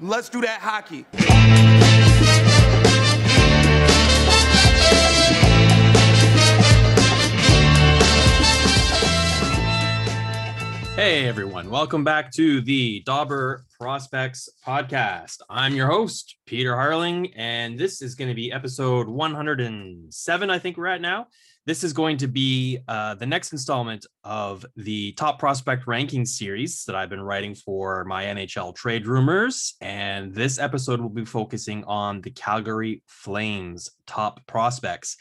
Let's do that hockey. Hey everyone, welcome back to the Dobber Prospects podcast. I'm your host, Peter Harling, and this is going to be episode 107, I think we're at now. This is going to be uh, the next installment of the top prospect ranking series that I've been writing for my NHL trade rumors. And this episode will be focusing on the Calgary Flames top prospects.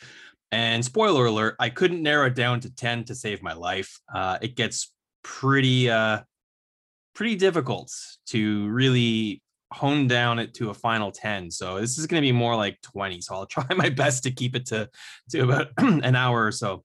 And spoiler alert, I couldn't narrow it down to 10 to save my life. Uh, it gets pretty uh pretty difficult to really hone down it to a final 10 so this is going to be more like 20 so i'll try my best to keep it to to about an hour or so.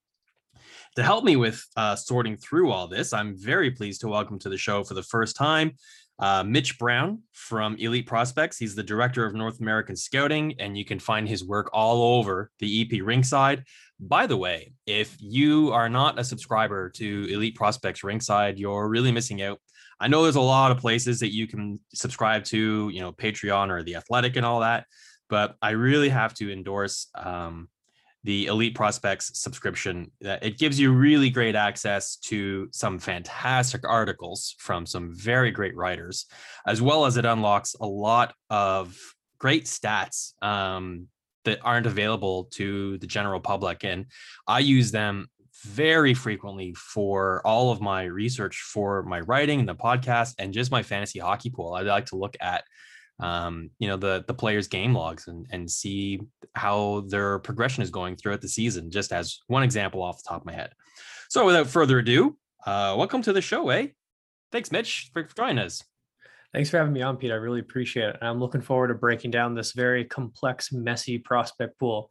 To help me with uh, sorting through all this i'm very pleased to welcome to the show for the first time uh, mitch brown from elite prospects. He's the director of north american scouting and you can find his work all over the ep Rinkside. By the way, if you are not a subscriber to Elite Prospects Rinkside you're really missing out. I know there's a lot of places that you can subscribe to, you know, Patreon or The Athletic and all that, but I really have to endorse um, the Elite Prospects subscription. It gives you really great access to some fantastic articles from some very great writers, as well as it unlocks a lot of great stats um, that aren't available to the general public. And I use them very frequently for all of my research for my writing, and the podcast, and just my fantasy hockey pool. I like to look at um, you know, the the players' game logs and and see how their progression is going throughout the season, just as one example off the top of my head. So without further ado, uh, welcome to the show, eh? Thanks, Mitch, for joining us. Thanks for having me on, Pete. I really appreciate it. And I'm looking forward to breaking down this very complex, messy prospect pool.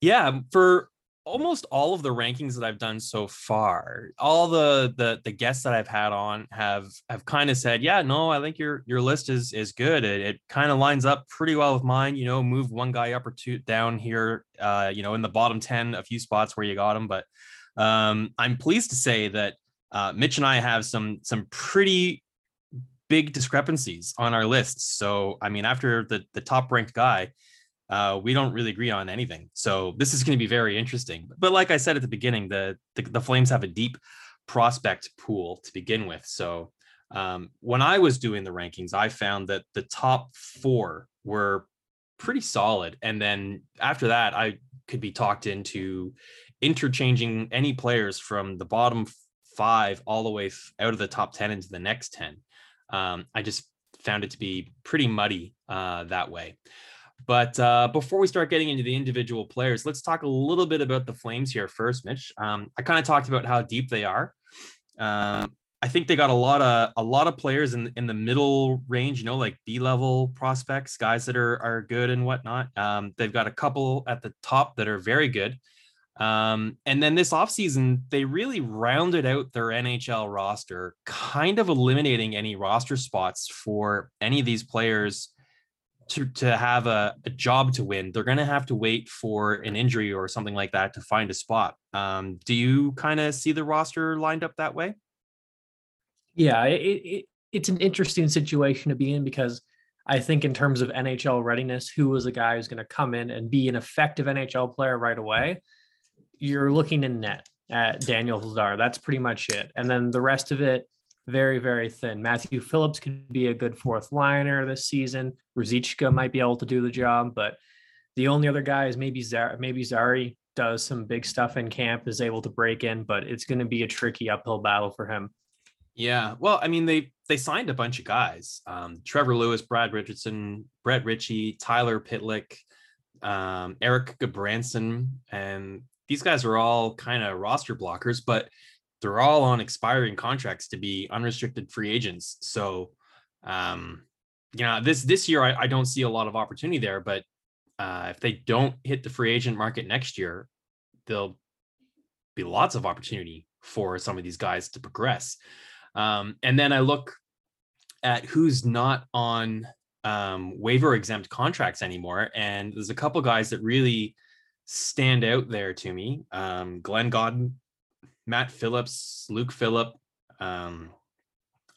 Yeah, for almost all of the rankings that I've done so far, all the the the guests that I've had on have have kind of said, "Yeah, no, I think your your list is is good. It, it kind of lines up pretty well with mine. You know, move one guy up or two down here. Uh, you know, in the bottom ten, a few spots where you got him. But um, I'm pleased to say that uh, Mitch and I have some some pretty big discrepancies on our lists. So, I mean, after the the top ranked guy, uh, we don't really agree on anything. So this is going to be very interesting. But like I said at the beginning, the, the, the Flames have a deep prospect pool to begin with. So um, when I was doing the rankings, I found that the top four were pretty solid, and then after that, I could be talked into interchanging any players from the bottom five all the way out of the top 10 into the next 10 um, I just found it to be pretty muddy uh, that way. But uh, before we start getting into the individual players, let's talk a little bit about the Flames here first, Mitch. Um, I kind of talked about how deep they are. Um, I think they got a lot of a lot of players in in the middle range, you know, like B level prospects, guys that are are good and whatnot. Um, they've got a couple at the top that are very good. Um, and then this offseason, they really rounded out their NHL roster, kind of eliminating any roster spots for any of these players to, to have a, a job to win. They're going to have to wait for an injury or something like that to find a spot. Um, do you kind of see the roster lined up that way? Yeah, it, it, it's an interesting situation to be in because I think in terms of NHL readiness, who is a guy who's going to come in and be an effective NHL player right away? you're looking in net at Daniel Vladar. That's pretty much it. And then the rest of it, very, very thin. Matthew Phillips could be a good fourth liner this season. Ruzicka might be able to do the job, but the only other guy is maybe Zar- maybe Zary does some big stuff in camp, is able to break in, but it's going to be a tricky uphill battle for him. Yeah, well, I mean they they signed a bunch of guys: um, Trevor Lewis, Brad Richardson, Brett Ritchie, Tyler Pitlick, um, Erik Gudbranson, and these guys are all kind of roster blockers, but they're all on expiring contracts to be unrestricted free agents. So, um, you know, this this year I, I don't see a lot of opportunity there, but uh, if they don't hit the free agent market next year, there'll be lots of opportunity for some of these guys to progress. Um, and then I look at who's not on um, waiver exempt contracts anymore, and there's a couple guys that really stand out there to me. Um, Glenn Gawdin, Matt Phillips, Luke Philp, um,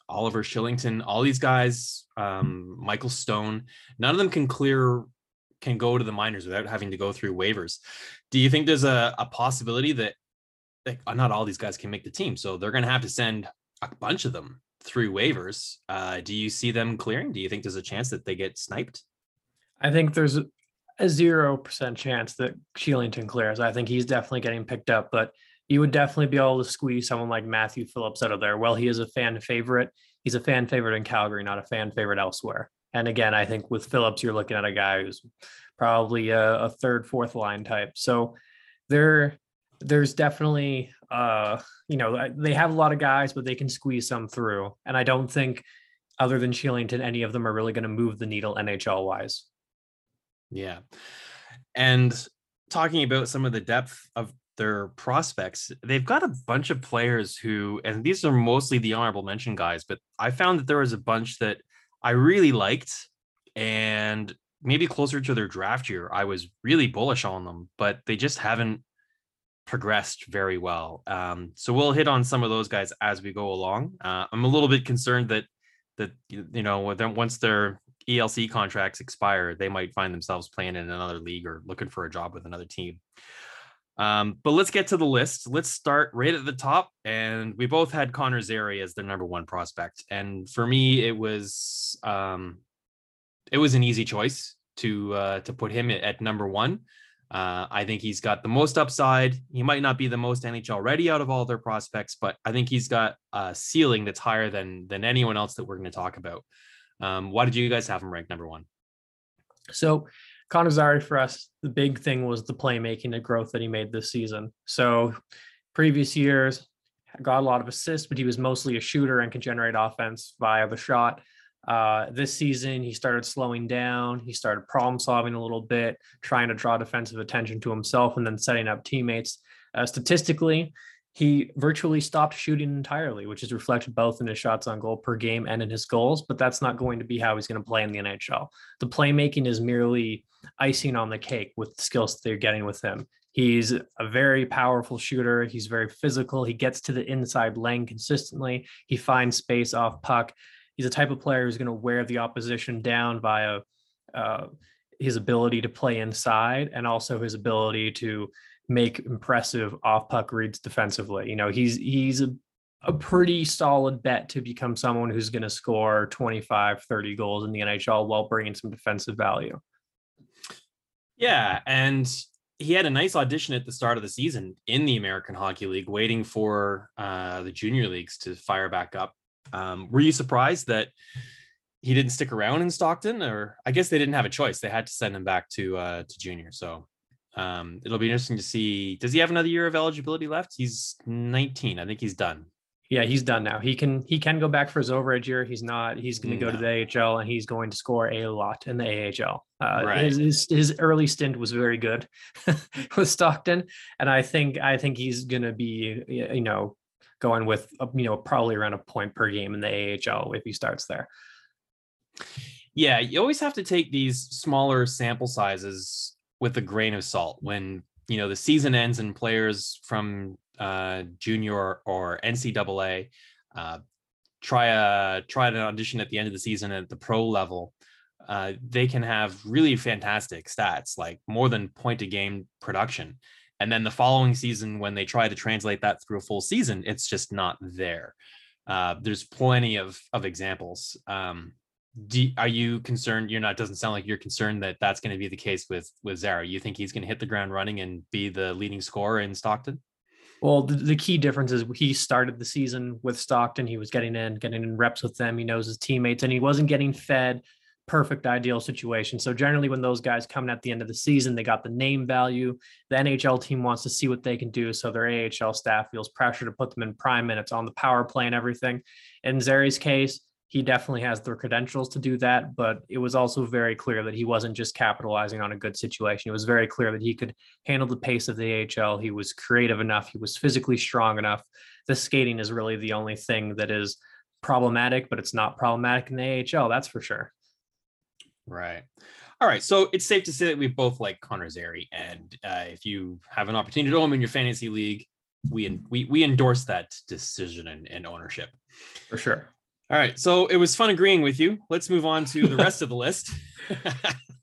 Oliver Kylington, all these guys, um, Michael Stone, none of them can clear can go to the minors without having to go through waivers. Do you think there's a, a possibility that like, not all these guys can make the team, so they're going to have to send a bunch of them through waivers? Uh, do you see them clearing? Do you think there's a chance that they get sniped? I think there's a zero percent chance that Kylington clears. I think he's definitely getting picked up, but you would definitely be able to squeeze someone like Matthew Phillips out of there. Well, he is a fan favorite. He's a fan favorite in Calgary, not a fan favorite elsewhere. And again, I think with Phillips, you're looking at a guy who's probably a, a third, fourth line type. So there, there's definitely, uh, you know, they have a lot of guys, but they can squeeze some through. And I don't think, other than Kylington, any of them are really going to move the needle NHL wise. Yeah. And talking about some of the depth of their prospects, they've got a bunch of players who, and these are mostly the honorable mention guys, but I found that there was a bunch that I really liked. And maybe closer to their draft year, I was really bullish on them, but they just haven't progressed very well. Um, so we'll hit on some of those guys as we go along. Uh, I'm a little bit concerned that that you know once their ELC contracts expire, they might find themselves playing in another league or looking for a job with another team. Um, but let's get to the list. Let's start right at the top. And we both had Connor Zary as their number one prospect. And for me, it was um, it was an easy choice to uh, to put him at, number one. Uh, I think he's got the most upside. He might not be the most NHL ready out of all their prospects, but I think he's got a ceiling that's higher than than anyone else that we're going to talk about. Um, why did you guys have him ranked number one? So Connor for us, the big thing was the playmaking, the growth that he made this season. So previous years got a lot of assists, but he was mostly a shooter and can generate offense via the shot. Uh, this season, he started slowing down. He started problem solving a little bit, trying to draw defensive attention to himself and then setting up teammates. Uh, statistically, he virtually stopped shooting entirely, which is reflected both in his shots on goal per game and in his goals. But that's not going to be how he's going to play in the NHL. The playmaking is merely icing on the cake with the skills they're getting with him. He's a very powerful shooter. He's very physical. He gets to the inside lane consistently. He finds space off puck. He's a type of player who's going to wear the opposition down via uh, his ability to play inside and also his ability to make impressive off puck reads defensively. You know, he's he's a, a pretty solid bet to become someone who's going to score 25, 30 goals in the NHL while bringing some defensive value. Yeah, and he had a nice audition at the start of the season in the American Hockey League, waiting for uh, the junior leagues to fire back up. Um, were you surprised that he didn't stick around in Stockton, or I guess they didn't have a choice; they had to send him back to uh, to junior. So um, it'll be interesting to see. Does he have another year of eligibility left? He's 19. I think he's done. Yeah, he's done now. He can he can go back for his overage year. He's not. He's going to go no. to the AHL and he's going to score a lot in the AHL. Uh, right. his, his, his early stint was very good with Stockton, and I think I think he's going to be you know going with you know probably around a point per game in the AHL if he starts there. Yeah, you always have to take these smaller sample sizes with a grain of salt when you know the season ends and players from uh, junior or NCAA uh, try a try an audition at the end of the season at the pro level. Uh, they can have really fantastic stats, like more than point a game production. And then the following season, when they try to translate that through a full season, it's just not there. Uh, there's plenty of of examples. Um, do, are you concerned you're not doesn't sound like you're concerned that that's going to be the case with with Zary you think he's going to hit the ground running and be the leading scorer in Stockton? Well the, the key difference is he started the season with Stockton. He was getting in getting in reps with them. He knows his teammates and he wasn't getting fed perfect ideal situation. So generally when those guys come at the end of the season they got the name value. The NHL team wants to see what they can do so their AHL staff feels pressure to put them in prime minutes on the power play and everything. In Zary's case he definitely has the credentials to do that, but it was also very clear that he wasn't just capitalizing on a good situation. It was very clear that he could handle the pace of the AHL. He was creative enough. He was physically strong enough. The skating is really the only thing that is problematic, but it's not problematic in the AHL. That's for sure. Right. All right. So it's safe to say that we both like Connor Zary, and uh, if you have an opportunity to own him in your fantasy league, we we we endorse that decision and, and ownership for sure. All right. So it was fun agreeing with you. Let's move on to the rest of the list.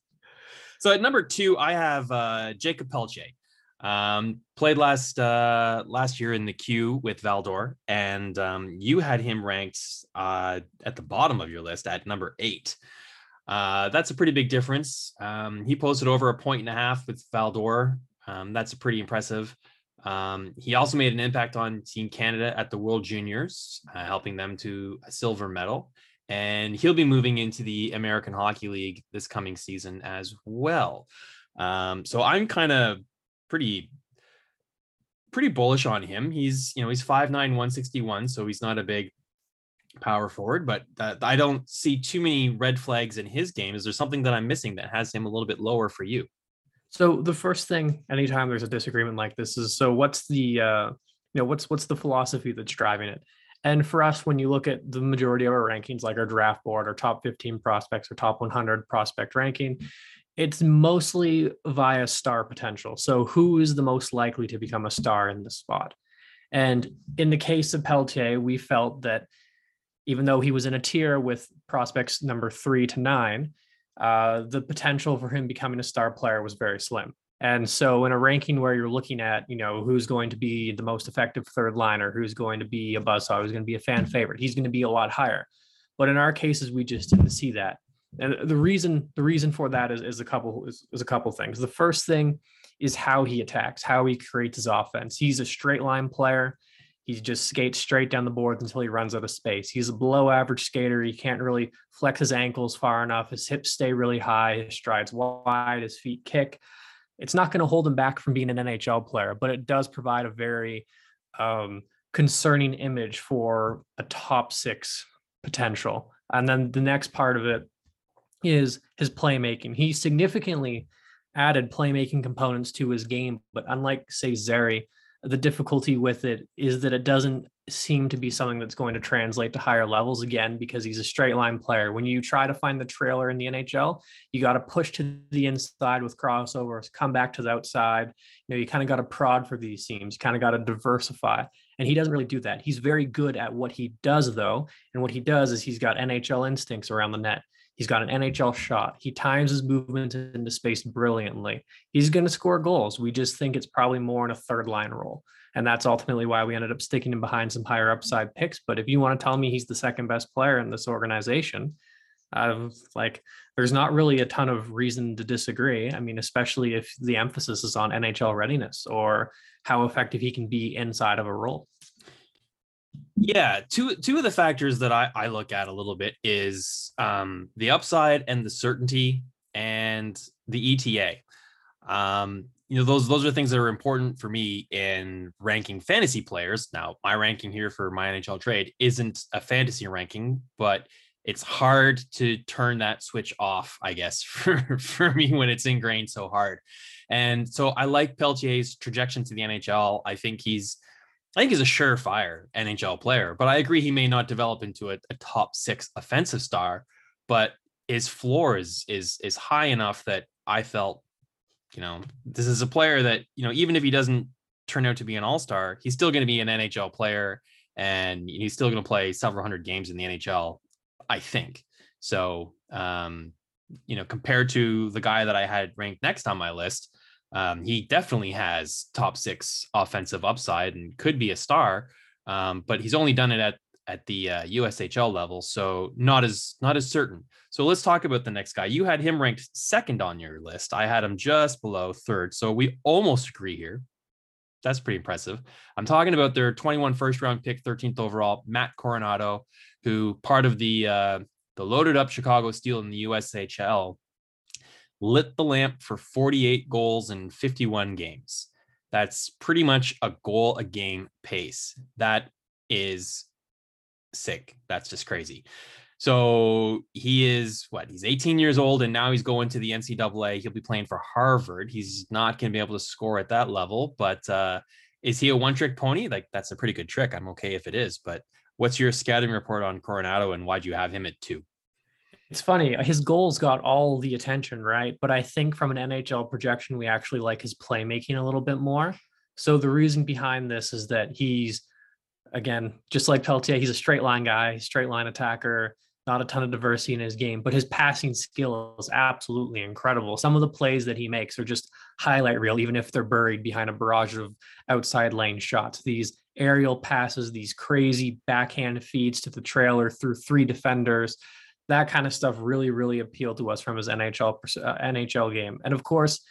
so at number two, I have uh, Jakob Pelletier. Um, played last uh, last year in the Q with Val-d'Or, and um, you had him ranked uh, at the bottom of your list at number eight. Uh, that's a pretty big difference. Um, he posted over a point and a half with Val-d'Or. Um, that's pretty impressive. Um, he also made an impact on Team Canada at the World Juniors, uh, helping them to a silver medal. And he'll be moving into the American Hockey League this coming season as well. Um, so I'm kind of pretty pretty bullish on him. He's, you know, he's 5'9, 161, so he's not a big power forward, but uh, I don't see too many red flags in his game. Is there something that I'm missing that has him a little bit lower for you? So the first thing, anytime there's a disagreement like this, is so what's the uh, you know what's what's the philosophy that's driving it? And for us, when you look at the majority of our rankings, like our draft board, our top 15 prospects, or top 100 prospect ranking, it's mostly via star potential. So who is the most likely to become a star in the spot? And in the case of Pelletier, we felt that even though he was in a tier with prospects number three to nine, uh, the potential for him becoming a star player was very slim. And so, in a ranking where you're looking at, you know, who's going to be the most effective third liner, who's going to be a buzzsaw, who's going to be a fan favorite, he's going to be a lot higher. But in our cases, we just didn't see that. And the reason the reason for that is, is a couple is, is a couple things. The first thing is how he attacks, how he creates his offense. He's a straight line player. He just skates straight down the boards until he runs out of space. He's a below average skater. He can't really flex his ankles far enough. His hips stay really high. His strides wide. His feet kick. It's not going to hold him back from being an NHL player, but it does provide a very um, concerning image for a top six potential. And then the next part of it is his playmaking. He significantly added playmaking components to his game, but unlike, say, Zary, the difficulty with it is that it doesn't seem to be something that's going to translate to higher levels again because he's a straight line player. When you try to find the trailer in the NHL, you got to push to the inside with crossovers, come back to the outside. You know, you kind of got to prod for these seams, you kind of got to diversify. And he doesn't really do that. He's very good at what he does, though. And what he does is he's got NHL instincts around the net. He's got an NHL shot. He times his movement into space brilliantly. He's going to score goals. We just think it's probably more in a third line role. And that's ultimately why we ended up sticking him behind some higher upside picks. But if you want to tell me he's the second best player in this organization, uh, like there's not really a ton of reason to disagree. I mean, especially if the emphasis is on NHL readiness or how effective he can be inside of a role. Yeah, two two of the factors that I, I look at a little bit is um, the upside and the certainty and the ETA. Um, you know, those those are things that are important for me in ranking fantasy players. Now, my ranking here for my NHL trade isn't a fantasy ranking, but it's hard to turn that switch off, I guess, for, for me when it's ingrained so hard. And so I like Pelletier's trajectory to the NHL. I think he's I think he's a surefire NHL player, but I agree he may not develop into a, a, top six offensive star, but his floor is is is high enough that I felt, you know, this is a player that you know even if he doesn't turn out to be an all star, he's still going to be an NHL player, and he's still going to play several hundred games in the NHL. I think so. Um, you know, compared to the guy that I had ranked next on my list, um, he definitely has top six offensive upside and could be a star, um, but he's only done it at at the uh, USHL level, so not as not as certain. So let's talk about the next guy. You had him ranked second on your list. I had him just below third, so we almost agree here. That's pretty impressive. I'm talking about their 21 first round pick, 13th overall, Matt Coronado, who part of the uh, the loaded up Chicago Steel in the USHL lit the lamp for 48 goals in 51 games. That's pretty much a goal a game pace. That is sick. That's just crazy. So he is what? He's 18 years old and now he's going to the NCAA. He'll be playing for Harvard. He's not going to be able to score at that level, but uh, is he a one trick pony? Like that's a pretty good trick. I'm okay if it is, but what's your scouting report on Coronado, and why'd you have him at two? It's funny. His goals got all the attention, right? But I think from an NHL projection, we actually like his playmaking a little bit more. So the reason behind this is that he's again, just like Pelletier, he's a straight line guy, straight line attacker, not a ton of diversity in his game, but his passing skill is absolutely incredible. Some of the plays that he makes are just highlight reel, even if they're buried behind a barrage of outside lane shots. These aerial passes, these crazy backhand feeds to the trailer through three defenders. That kind of stuff really, really appealed to us from his NHL uh, NHL game. And of course,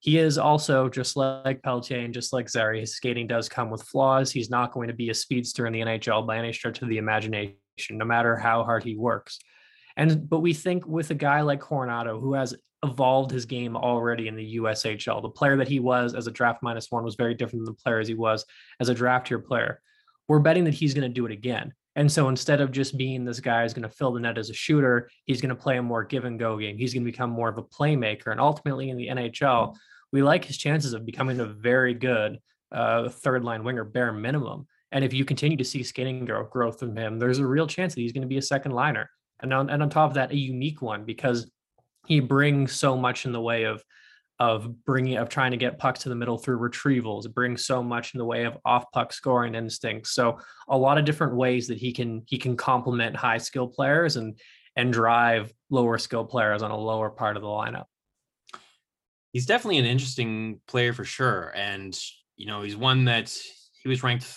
he is also just like Pelletier and just like Zary. His skating does come with flaws. He's not going to be a speedster in the NHL by any stretch of the imagination, no matter how hard he works. And but we think with a guy like Coronado, who has evolved his game already in the USHL, the player that he was as a draft minus one was very different than the player as he was as a draft year player. We're betting that he's going to do it again. And so instead of just being this guy who's going to fill the net as a shooter, he's going to play a more give and go game. He's going to become more of a playmaker. And ultimately in the NHL, we like his chances of becoming a very good uh, third line winger, bare minimum. And if you continue to see skating growth from him, there's a real chance that he's going to be a second liner. And on, and on top of that, a unique one because he brings so much in the way of of bringing of trying to get pucks to the middle through retrievals. It brings so much in the way of off puck scoring instincts. So a lot of different ways that he can he can complement high skill players and and drive lower skill players on a lower part of the lineup. He's definitely an interesting player for sure. And you know he's one that he was ranked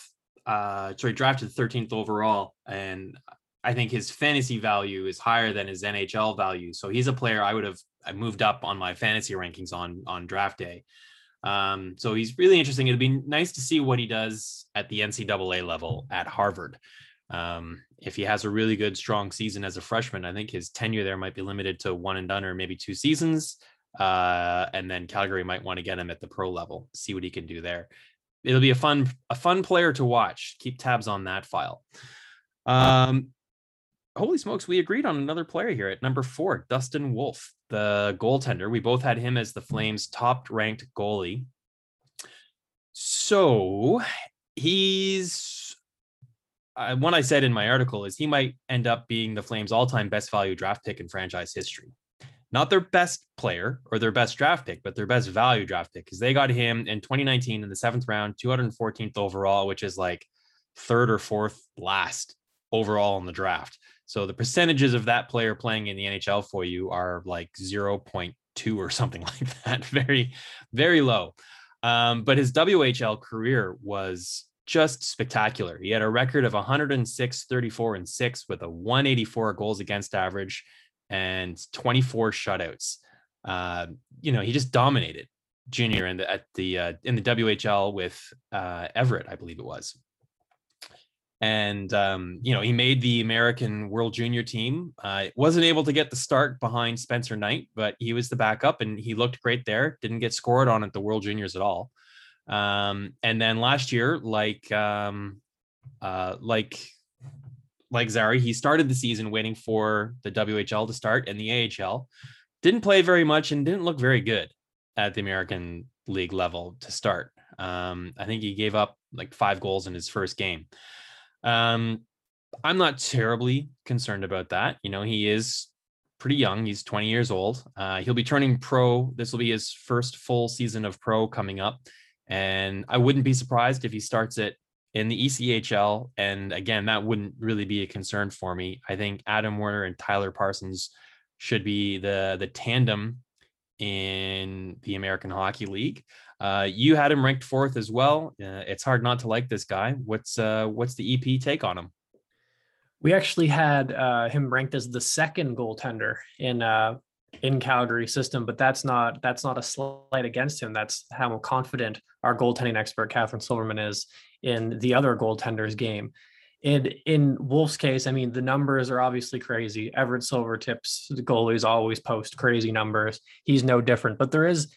uh sorry drafted 13th overall. And I think his fantasy value is higher than his NHL value. So he's a player I would have I moved up on my fantasy rankings on on draft day. Um, so he's really interesting. It'd be nice to see what he does at the NCAA level at Harvard. Um, if he has a really good, strong season as a freshman, I think his tenure there might be limited to one and done or maybe two seasons. Uh, and then Calgary might want to get him at the pro level, see what he can do there. It'll be a fun, a fun player to watch. Keep tabs on that file. Um, holy smokes, we agreed on another player here at number four, Dustin Wolf, the goaltender. We both had him as the Flames' top ranked goalie. So he's uh, one I said in my article is he might end up being the Flames' all time best value draft pick in franchise history. Not their best player or their best draft pick, but their best value draft pick because they got him in 2019 in the seventh round, 214th overall, which is like third or fourth last overall in the draft. So the percentages of that player playing in the NHL for you are like 0.2 or something like that. Very, very low. Um, but his WHL career was just spectacular. He had a record of 106, 34, and 6 with a 184 goals against average and 24 shutouts. Uh, you know, he just dominated junior in the at the uh, in the WHL with uh, Everett, I believe it was and um, you know he made the American World Junior team. Uh, wasn't able to get the start behind Spencer Knight, but he was the backup, and he looked great there. Didn't get scored on at the World Juniors at all. Um, and then last year, like um, uh, like like Zary, he started the season waiting for the WHL to start and the AHL. Didn't play very much and didn't look very good at the American League level to start. Um, I think he gave up like five goals in his first game. Um, I'm not terribly concerned about that. You know, he is pretty young. He's 20 years old. Uh, he'll be turning pro. This will be his first full season of pro coming up. And I wouldn't be surprised if he starts it in the ECHL. And again, that wouldn't really be a concern for me. I think Adam Werner and Tyler Parsons should be the the tandem in the American Hockey League. Uh, you had him ranked fourth as well. Uh, it's hard not to like this guy. What's uh, what's the EP take on him? We actually had uh, him ranked as the second goaltender in uh, in Calgary system, but that's not that's not a slight against him. That's how confident our goaltending expert Catherine Silverman is in the other goaltenders game. In in Wolf's case, I mean the numbers are obviously crazy. Everett Silvertips goalies always post crazy numbers. He's no different, but there is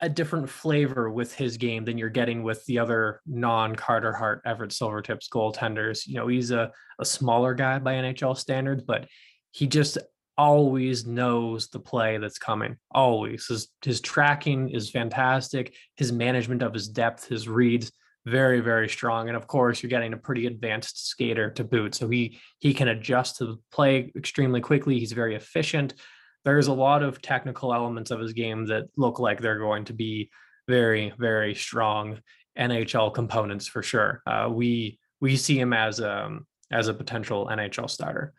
a different flavor with his game than you're getting with the other non Carter Hart Everett Silvertips goaltenders. You know, he's a, a smaller guy by NHL standards, but he just always knows the play that's coming. Always. His his tracking is fantastic. His management of his depth, his reads, very, very strong. And of course, you're getting a pretty advanced skater to boot. So he he can adjust to the play extremely quickly. He's very efficient there's a lot of technical elements of his game that look like they're going to be very, very strong NHL components for sure. Uh, we we see him as a as a potential NHL starter.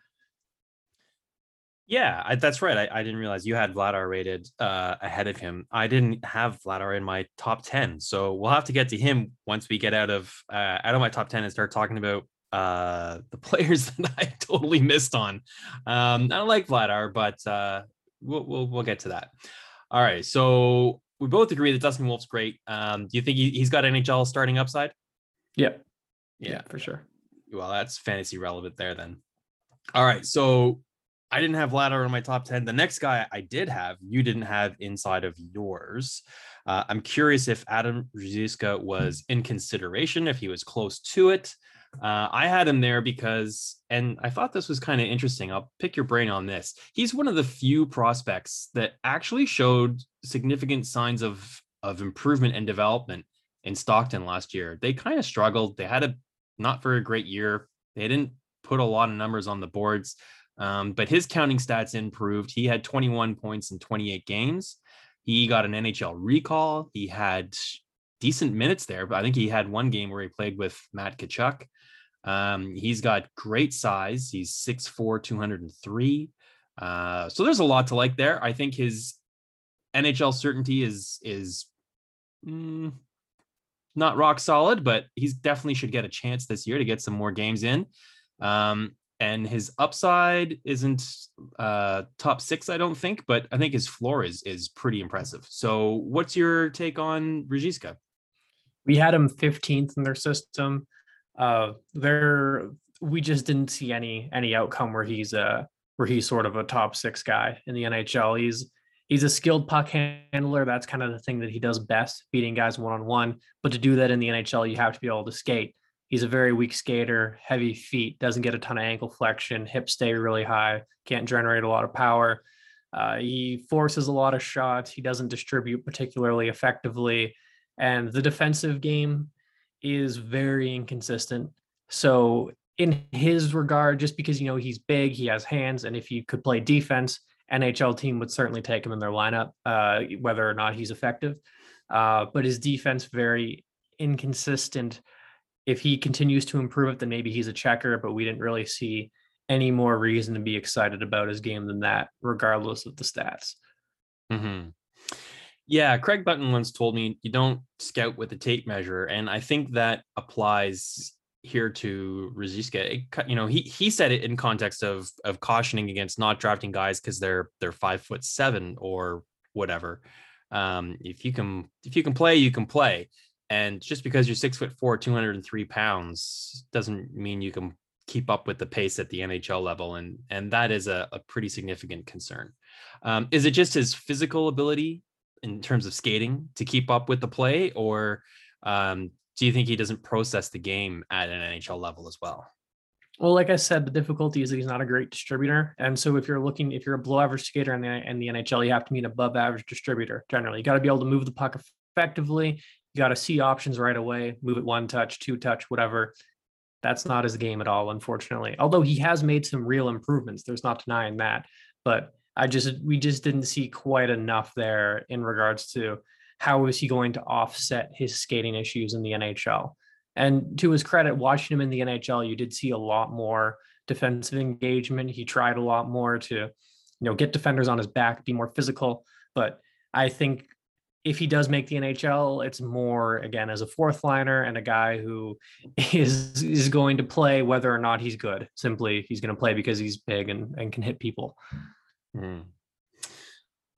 Yeah, I, that's right. I, I, didn't realize you had Vladar rated uh, ahead of him. I didn't have Vladar in my top ten, so we'll have to get to him once we get out of uh, out of my top ten and start talking about uh, the players that I totally missed on. Um, I don't like Vladar, but uh, we'll, we'll we'll get to that. All right, so we both agree that Dustin Wolf's great. Um, do you think he, has got NHL starting upside? Yep. Yeah, yeah, for sure. Well, that's fantasy relevant there then. All right, so I didn't have Vladar in my top 10. The next guy I did have, you didn't have inside of yours. Uh, I'm curious if Adam Ruzicka was in consideration, if he was close to it. Uh, I had him there because, and I thought this was kind of interesting. I'll pick your brain on this. He's one of the few prospects that actually showed significant signs of of improvement and development in Stockton last year. They kind of struggled. They had a not very great year. They didn't put a lot of numbers on the boards. Um, but his counting stats improved. He had 21 points in 28 games. He got an NHL recall. He had decent minutes there, but I think he had one game where he played with Matt Tkachuk. Um, he's got great size. He's 6'4, 203. Uh, so there's a lot to like there. I think his NHL certainty is is mm, not rock solid, but he's definitely should get a chance this year to get some more games in. Um, and his upside isn't uh, top six, I don't think, but I think his floor is is pretty impressive. So, what's your take on Ruzicka? We had him 15th in their system. Uh, there, we just didn't see any any outcome where he's a where he's sort of a top six guy in the NHL. He's he's a skilled puck handler. That's kind of the thing that he does best, beating guys one on one. But to do that in the NHL, you have to be able to skate. He's a very weak skater, heavy feet, doesn't get a ton of ankle flexion, hips stay really high, can't generate a lot of power. Uh, he forces a lot of shots. He doesn't distribute particularly effectively. And the defensive game is very inconsistent. So, in his regard, just because you know he's big, he has hands, and if he could play defense, NHL team would certainly take him in their lineup, uh, whether or not he's effective. Uh, but his defense very inconsistent if he continues to improve it, then maybe he's a checker, but we didn't really see any more reason to be excited about his game than that, regardless of the stats. Mm-hmm. Yeah, Craig Button once told me you don't scout with a tape measure, and I think that applies here to Ruzicka. You know, he he said it in context of of cautioning against not drafting guys because they're they're five foot seven or whatever. Um, if you can if you can play, you can play. And just because you're six foot four, 203 pounds doesn't mean you can keep up with the pace at the NHL level. And, and that is a, a pretty significant concern. Um, is it just his physical ability in terms of skating to keep up with the play? Or um, do you think he doesn't process the game at an NHL level as well? Well, like I said, the difficulty is that he's not a great distributor, and so if you're looking, if you're a below average skater in the in the NHL, you have to be an above average distributor. Generally, you got to be able to move the puck effectively you got to see options right away, move it one touch, two touch, whatever. That's not his game at all, unfortunately. Although he has made some real improvements, there's not denying that. But I just we just didn't see quite enough there in regards to how is he going to offset his skating issues in the NHL. And to his credit, watching him in the NHL, you did see a lot more defensive engagement. He tried a lot more to, you know, get defenders on his back, be more physical. But I think if he does make the NHL, it's more again as a fourth liner and a guy who is is going to play whether or not he's good. Simply, he's going to play because he's big and, and can hit people. Mm.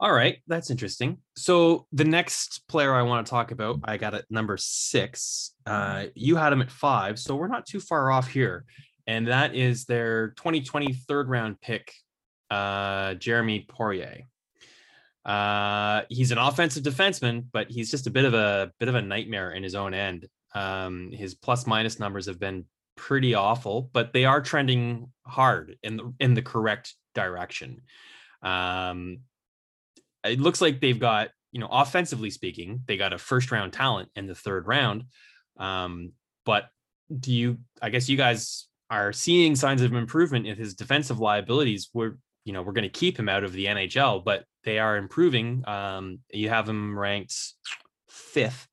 All right, that's interesting. So the next player I want to talk about, I got at number six. Uh, you had him at five, so we're not too far off here, and that is their 2020 third round pick, uh, Jeremie Poirier. Uh, he's an offensive defenseman, but he's just a bit of a bit of a nightmare in his own end. Um, his plus minus numbers have been pretty awful, but they are trending hard in the in the correct direction. Um, it looks like they've got, you know, offensively speaking, they got a first round talent in the third round. Um, but do you? I guess you guys are seeing signs of improvement in his defensive liabilities. We're you know we're going to keep him out of the NHL, but they are improving. Um, you have him ranked fifth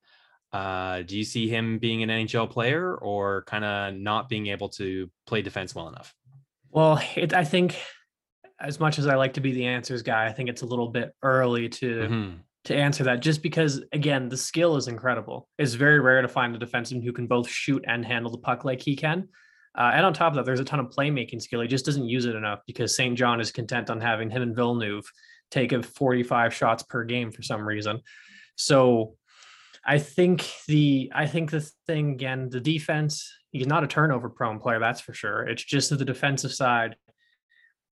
Uh, do you see him being an NHL player or kind of not being able to play defense well enough? Well, it, I think as much as I like to be the answers guy, I think it's a little bit early to mm-hmm. to answer that. Just because, again, the skill is incredible. It's very rare to find a defenseman who can both shoot and handle the puck like he can. Uh, and on top of that, there's a ton of playmaking skill. He just doesn't use it enough because St. John is content on having him and Villeneuve take a 45 shots per game for some reason. So I think the I think the thing again, the defense, he's not a turnover prone player, that's for sure. It's just that the defensive side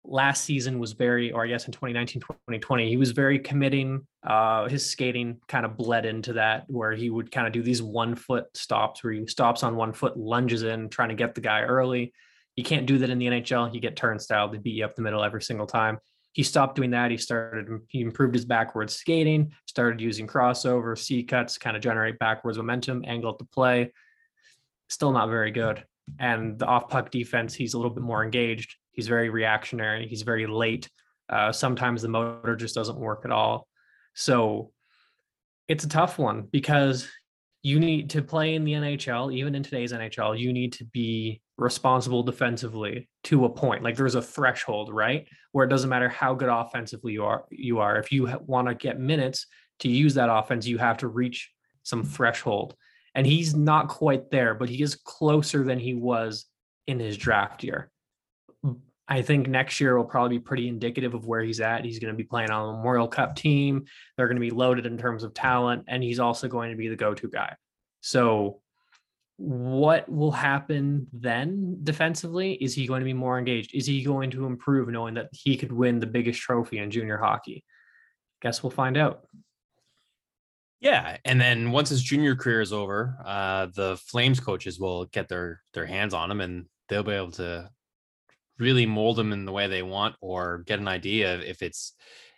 last season was very, or I guess in 2019, 2020, he was very committing. Uh, his skating kind of bled into that, where he would kind of do these one foot stops where he stops on one foot, lunges in, trying to get the guy early. You can't do that in the NHL. You get turnstile. They beat you up the middle every single time. He stopped doing that. He started, he improved his backwards skating, started using crossover, C cuts, kind of generate backwards momentum, angle to play. Still not very good. And the off puck defense, he's a little bit more engaged He's very reactionary. He's very late. Uh, sometimes the motor just doesn't work at all. So it's a tough one because you need to play in the NHL, even in today's NHL, you need to be responsible defensively to a point. Like there's a threshold, right? Where it doesn't matter how good offensively you are, you are. If you want to get minutes to use that offense, you have to reach some threshold. And he's not quite there, but he is closer than he was in his draft year. I think next year will probably be pretty indicative of where he's at. He's going to be playing on a Memorial Cup team. They're going to be loaded in terms of talent, and he's also going to be the go to guy. So, what will happen then defensively? Is he going to be more engaged? Is he going to improve knowing that he could win the biggest trophy in junior hockey? Guess we'll find out. Yeah, and then once his junior career is over, uh, the Flames coaches will get their their hands on him, and they'll be able to really mold him in the way they want or get an idea if it's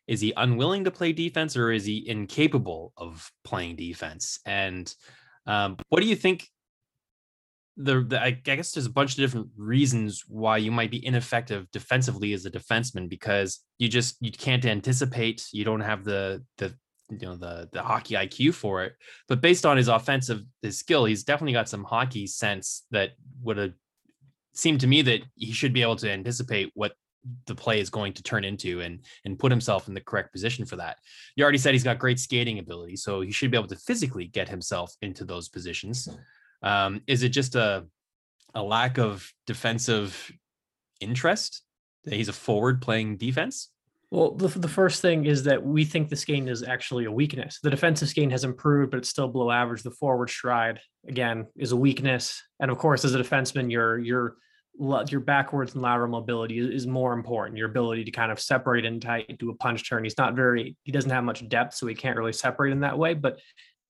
is he unwilling to play defense or is he incapable of playing defense? And um, what do you think the, the I, guess there's a bunch of different reasons why you might be ineffective defensively as a defenseman because you just you can't anticipate you don't have the the you know the the hockey IQ for it. But based on his offensive his skill he's definitely got some hockey sense that would have seemed to me that he should be able to anticipate what the play is going to turn into and and put himself in the correct position for that. You already said he's got great skating ability, so he should be able to physically get himself into those positions. Um, is it just a a lack of defensive interest that he's a forward playing defense? Well, the, the first thing is that we think the skating is actually a weakness. The defensive skating has improved, but it's still below average. The forward stride, again, is a weakness. And of course, as a defenseman, you're you're your backwards and lateral mobility is, more important. Your ability to kind of separate and tight, do a punch turn. He's not very, he doesn't have much depth, so he can't really separate in that way. But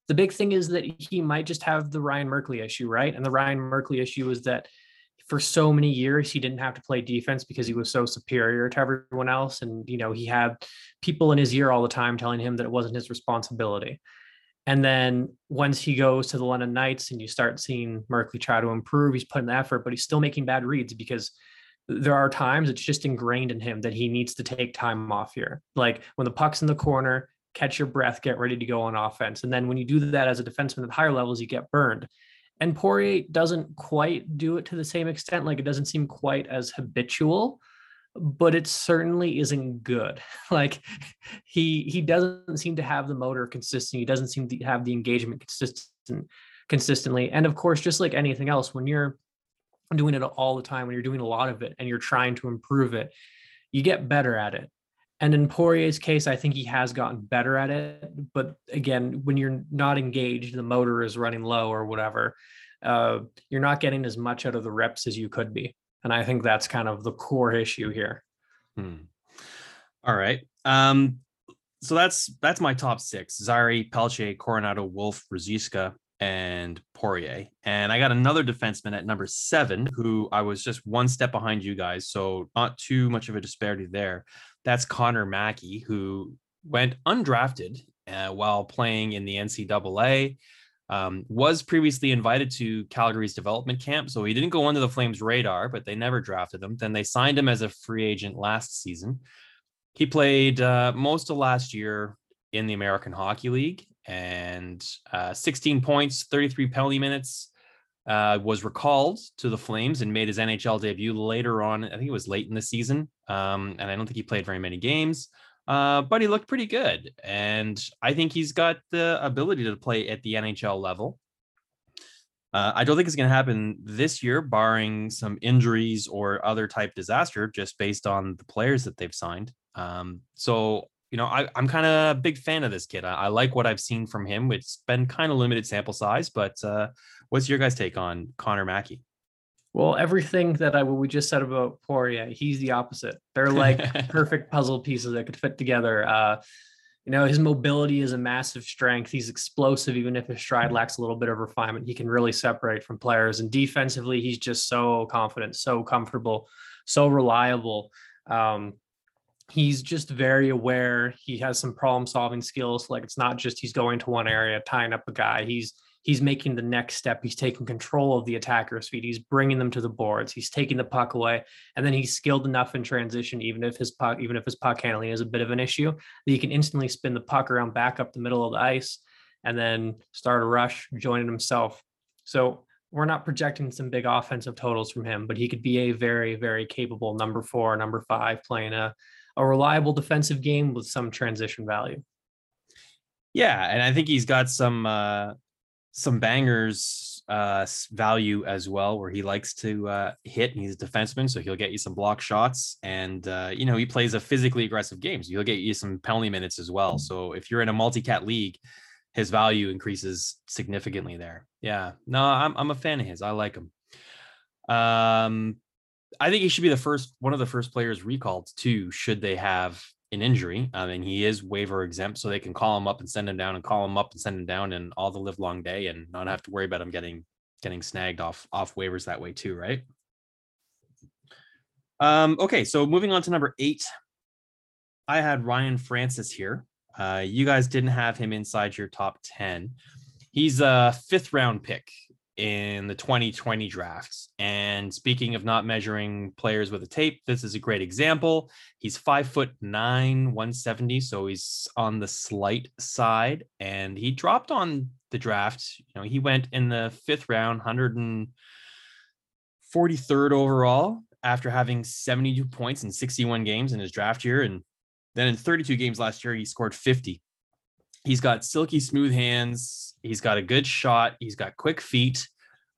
the big thing is that he might just have the Ryan Merkley issue, right? And the Ryan Merkley issue is that for so many years he didn't have to play defense because he was so superior to everyone else. And, you know, he had people in his ear all the time telling him that it wasn't his responsibility. And then once he goes to the London Knights and you start seeing Merkley try to improve, he's putting the effort, but he's still making bad reads because there are times it's just ingrained in him that he needs to take time off here. Like when the puck's in the corner, catch your breath, get ready to go on offense. And then when you do that as a defenseman at higher levels, you get burned. And Poirier doesn't quite do it to the same extent. Like it doesn't seem quite as habitual but it certainly isn't good. Like he he doesn't seem to have the motor consistent. He doesn't seem to have the engagement consistent consistently. And of course, just like anything else, when you're doing it all the time, when you're doing a lot of it and you're trying to improve it, you get better at it. And in Poirier's case, I think he has gotten better at it. But again, when you're not engaged, the motor is running low or whatever, uh, you're not getting as much out of the reps as you could be. And I think that's kind of the core issue here. Hmm. All right. Um, so that's that's my top six: Zary, Pelche, Coronado, Wolf, Ruzicka, and Poirier. And I got another defenseman at number seven, who I was just one step behind you guys, so not too much of a disparity there. That's Connor Mackey, who went undrafted uh, while playing in the NCAA um, was previously invited to Calgary's development camp. So he didn't go under the Flames' radar, but they never drafted him. Then they signed him as a free agent last season. He played uh, most of last year in the American Hockey League and uh, 16 points, 33 penalty minutes. Uh, was recalled to the Flames and made his NHL debut later on. I think it was late in the season, um, and I don't think he played very many games. Uh, but he looked pretty good, and I think he's got the ability to play at the NHL level. Uh, I don't think it's going to happen this year, barring some injuries or other type disaster, just based on the players that they've signed. Um, so you know, I, am kind of a big fan of this kid. I, I, like what I've seen from him. It's been kind of limited sample size, but uh, what's your guys' take on Connor Mackey? Well, everything that I we just said about Poirier, he's the opposite. They're like perfect puzzle pieces that could fit together. Uh, you know, his mobility is a massive strength. He's explosive, even if his stride lacks a little bit of refinement. He can really separate from players. And defensively, he's just so confident, so comfortable, so reliable. Um, he's just very aware. He has some problem solving skills. Like it's not just he's going to one area, tying up a guy. He's he's making the next step. He's taking control of the attacker's feet. He's bringing them to the boards. He's taking the puck away, and then he's skilled enough in transition, even if his puck, even if his puck handling is a bit of an issue, that he can instantly spin the puck around back up the middle of the ice, and then start a rush, joining himself. So we're not projecting some big offensive totals from him, but he could be a very, very capable number four, number five, playing a a reliable defensive game with some transition value. Yeah, and I think he's got some uh some bangers uh value as well where he likes to uh hit and he's a defenseman so he'll get you some block shots and uh you know he plays a physically aggressive game so he'll get you some penalty minutes as well. So if you're in a multi-cat league his value increases significantly there. Yeah. No i'm, I'm a fan of his. I like him. Um I think he should be the first one of the first players recalled too, should they have an injury. I mean, he is waiver exempt, so they can call him up and send him down, and call him up and send him down, and all the live long day, and not have to worry about him getting getting snagged off off waivers that way too, right? Um, okay, so moving on to number eight, I had Ryan Francis here. Uh, you guys didn't have him inside your top ten. He's a fifth round pick in the 2020 drafts. And speaking of not measuring players with a tape, this is a great example. He's five foot nine, 170, so he's on the slight side. And he dropped on the draft. You know, he went in the fifth round, 143rd overall after having 72 points in 61 games in his draft year. And then in 32 games last year, he scored 50. He's got silky smooth hands. He's got a good shot. He's got quick feet.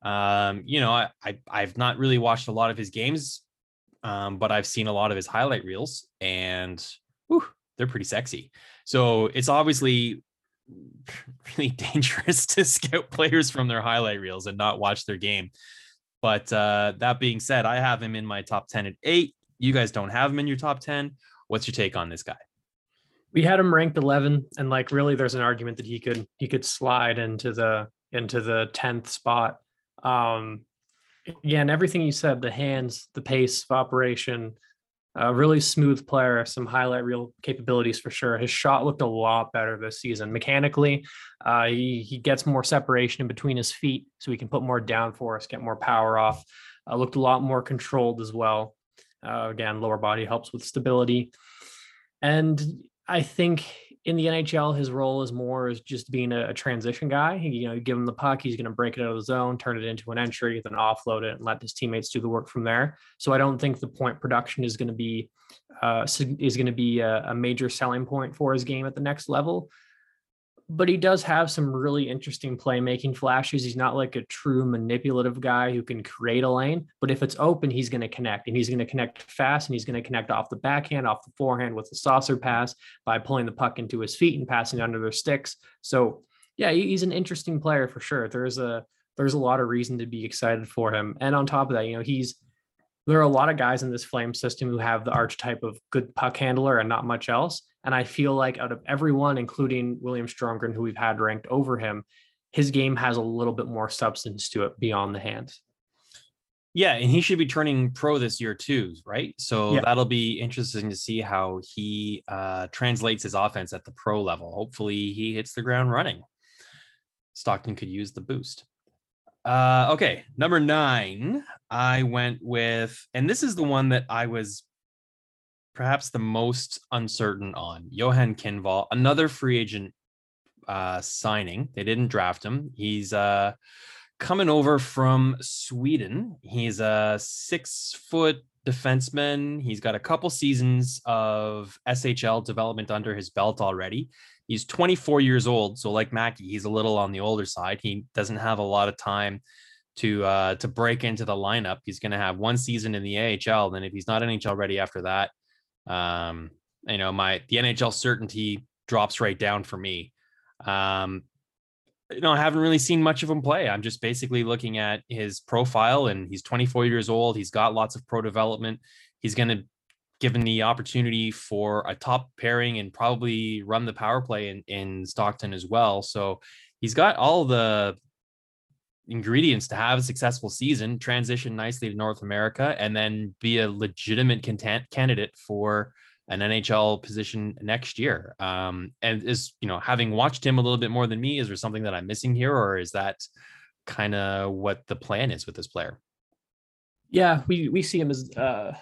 Um, you know, I, I have not really watched a lot of his games, um, but I've seen a lot of his highlight reels, and whew, they're pretty sexy. So it's obviously really dangerous to scout players from their highlight reels and not watch their game. But uh, that being said, I have him in my top 10 at eight. You guys don't have him in your top 10. What's your take on this guy? We had him ranked 11 and like really there's an argument that he could he could slide into the into the 10th spot. Um again everything you said the hands the pace of operation a really smooth player some highlight reel capabilities for sure. His shot looked a lot better this season. Mechanically uh he, he gets more separation in between his feet so he can put more downforce get more power off. Uh, looked a lot more controlled as well. Uh, again lower body helps with stability. And I think in the NHL, his role is more as just being a, a transition guy. He, you know, you give him the puck, he's going to break it out of the zone, turn it into an entry, then offload it, and let his teammates do the work from there. So I don't think the point production is going to be uh, is going to be a, a major selling point for his game at the next level but he does have some really interesting playmaking flashes. He's not like a true manipulative guy who can create a lane, but if it's open, he's going to connect and he's going to connect fast and he's going to connect off the backhand, off the forehand with the saucer pass by pulling the puck into his feet and passing under their sticks. So, yeah, he's an interesting player for sure. There's a there's a lot of reason to be excited for him. And on top of that, you know, he's there are a lot of guys in this flame system who have the archetype of good puck handler and not much else. And I feel like out of everyone, including William Stromgren, who we've had ranked over him, his game has a little bit more substance to it beyond the hands. Yeah, and he should be turning pro this year too, right? So yeah. that'll be interesting to see how he uh, translates his offense at the pro level. Hopefully, he hits the ground running. Stockton could use the boost. Uh, okay, number nine, I went with, and this is the one that I was perhaps the most uncertain on Johan Kinnvall, another free agent uh, signing. They didn't draft him. He's uh, coming over from Sweden. He's a six foot defenseman. He's got a couple seasons of SHL development under his belt already. He's 24 years old, so like Mackey, he's a little on the older side. He doesn't have a lot of time to uh, to break into the lineup. He's going to have one season in the AHL. Then if he's not NHL ready after that, um, you know, my the NHL certainty drops right down for me. Um, you know, I haven't really seen much of him play. I'm just basically looking at his profile, and he's 24 years old. He's got lots of pro development. He's going to given the opportunity for a top pairing and probably run the power play in, in Stockton as well. So he's got all the ingredients to have a successful season, transition nicely to North America, and then be a legitimate content candidate for an NHL position next year. Um, and is, you know, having watched him a little bit more than me, is there something that I'm missing here, or is that kind of what the plan is with this player? Yeah, we we see him as uh,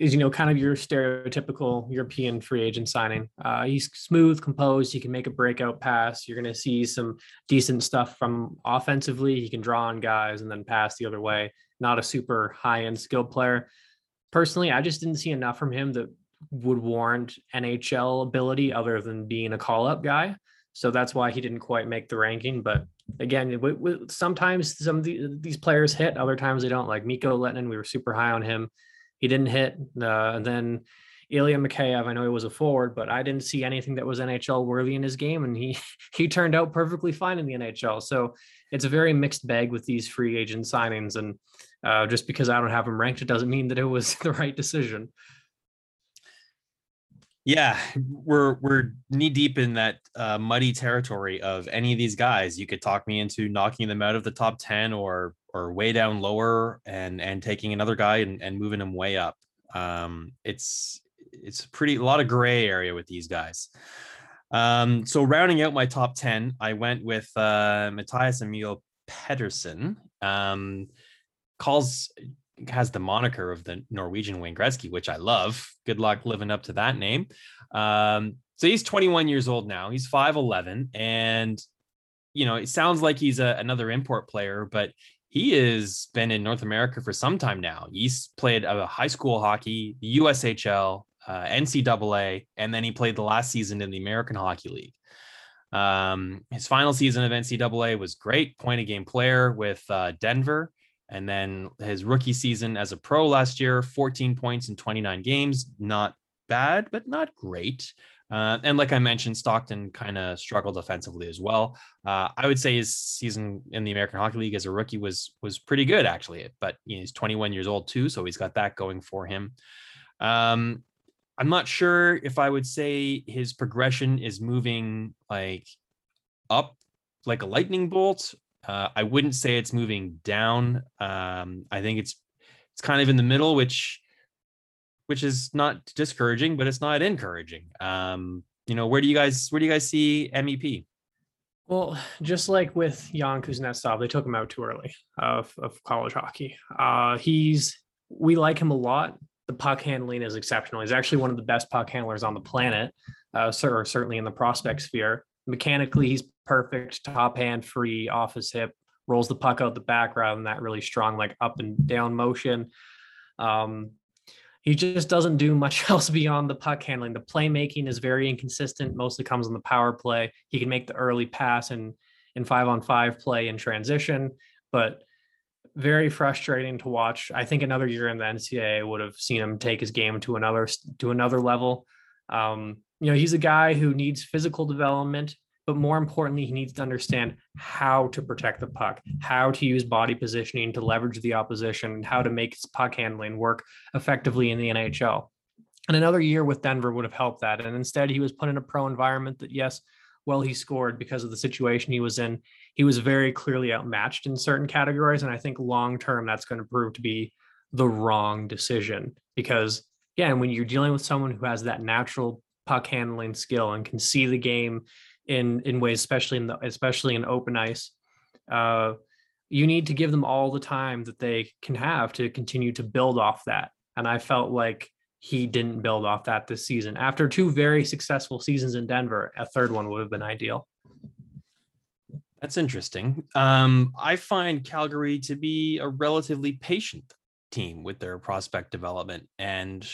is you know kind of your stereotypical European free agent signing. Uh, he's smooth, composed. He can make a breakout pass. You're going to see some decent stuff from offensively. He can draw on guys and then pass the other way. Not a super high end skilled player. Personally, I just didn't see enough from him that would warrant NHL ability other than being a call up guy. So that's why he didn't quite make the ranking. But again, sometimes some of the, these players hit, other times they don't. Like Mikko Lehtonen, we were super high on him he didn't hit. Uh, and then Ilya Mikheyev, I know he was a forward, but I didn't see anything that was NHL worthy in his game, and he he turned out perfectly fine in the NHL. So it's a very mixed bag with these free agent signings, and uh, just because I don't have him ranked, it doesn't mean that it was the right decision. Yeah, we're we're knee deep in that uh, muddy territory of any of these guys. You could talk me into knocking them out of the top ten, or or way down lower and and taking another guy and, and moving him way up. Um, it's it's pretty a lot of gray area with these guys. Um, so rounding out my top 10, I went with uh Mathias Emil Pettersen. Um, calls has the moniker of the Norwegian Wayne Gretzky, which I love. Good luck living up to that name. Um, so he's 21 years old now. He's 5'11 and you know, it sounds like he's a, another import player, but he has been in North America for some time now. He's played a high school hockey, USHL, uh, NCAA, and then he played the last season in the American Hockey League. Um, his final season of NCAA was great, point a game player with uh, Denver. And then his rookie season as a pro last year, 14 points in 29 games. Not bad, but not great. Uh, and like I mentioned, Stockton kind of struggled offensively as well. Uh, I would say his season in the American Hockey League as a rookie was was pretty good actually. But you know, he's 21 years old too, so he's got that going for him. Um, I'm not sure if I would say his progression is moving like up like a lightning bolt. Uh, I wouldn't say it's moving down. Um, I think it's it's kind of in the middle, which which is not discouraging, but it's not encouraging. Um, you know, where do you guys where do you guys see MEP? Well, just like with Yan Kuznetsov, they took him out too early of, of college hockey. Uh, he's we like him a lot. The puck handling is exceptional. He's actually one of the best puck handlers on the planet, uh, or certainly in the prospect sphere. Mechanically, he's perfect, top hand free, off his hip, rolls the puck out the back rather than that really strong like up and down motion. Um, he just doesn't do much else beyond the puck handling. The playmaking is very inconsistent, mostly comes on the power play. He can make the early pass and in five on five play in transition, but very frustrating to watch. I think another year in the NCAA would have seen him take his game to another to another level. Um, you know, he's a guy who needs physical development but more importantly, he needs to understand how to protect the puck, how to use body positioning to leverage the opposition, and how to make his puck handling work effectively in the NHL. And another year with Denver would have helped that. And instead, he was put in a pro environment that, yes, well, he scored because of the situation he was in. He was very clearly outmatched in certain categories. And I think long term, that's going to prove to be the wrong decision because, again, when you're dealing with someone who has that natural puck handling skill and can see the game in in ways, especially in the especially in open ice. Uh, you need to give them all the time that they can have to continue to build off that. And I felt like he didn't build off that this season. After two very successful seasons in Denver, a third one would have been ideal. That's interesting. Um, I find Calgary to be a relatively patient team with their prospect development and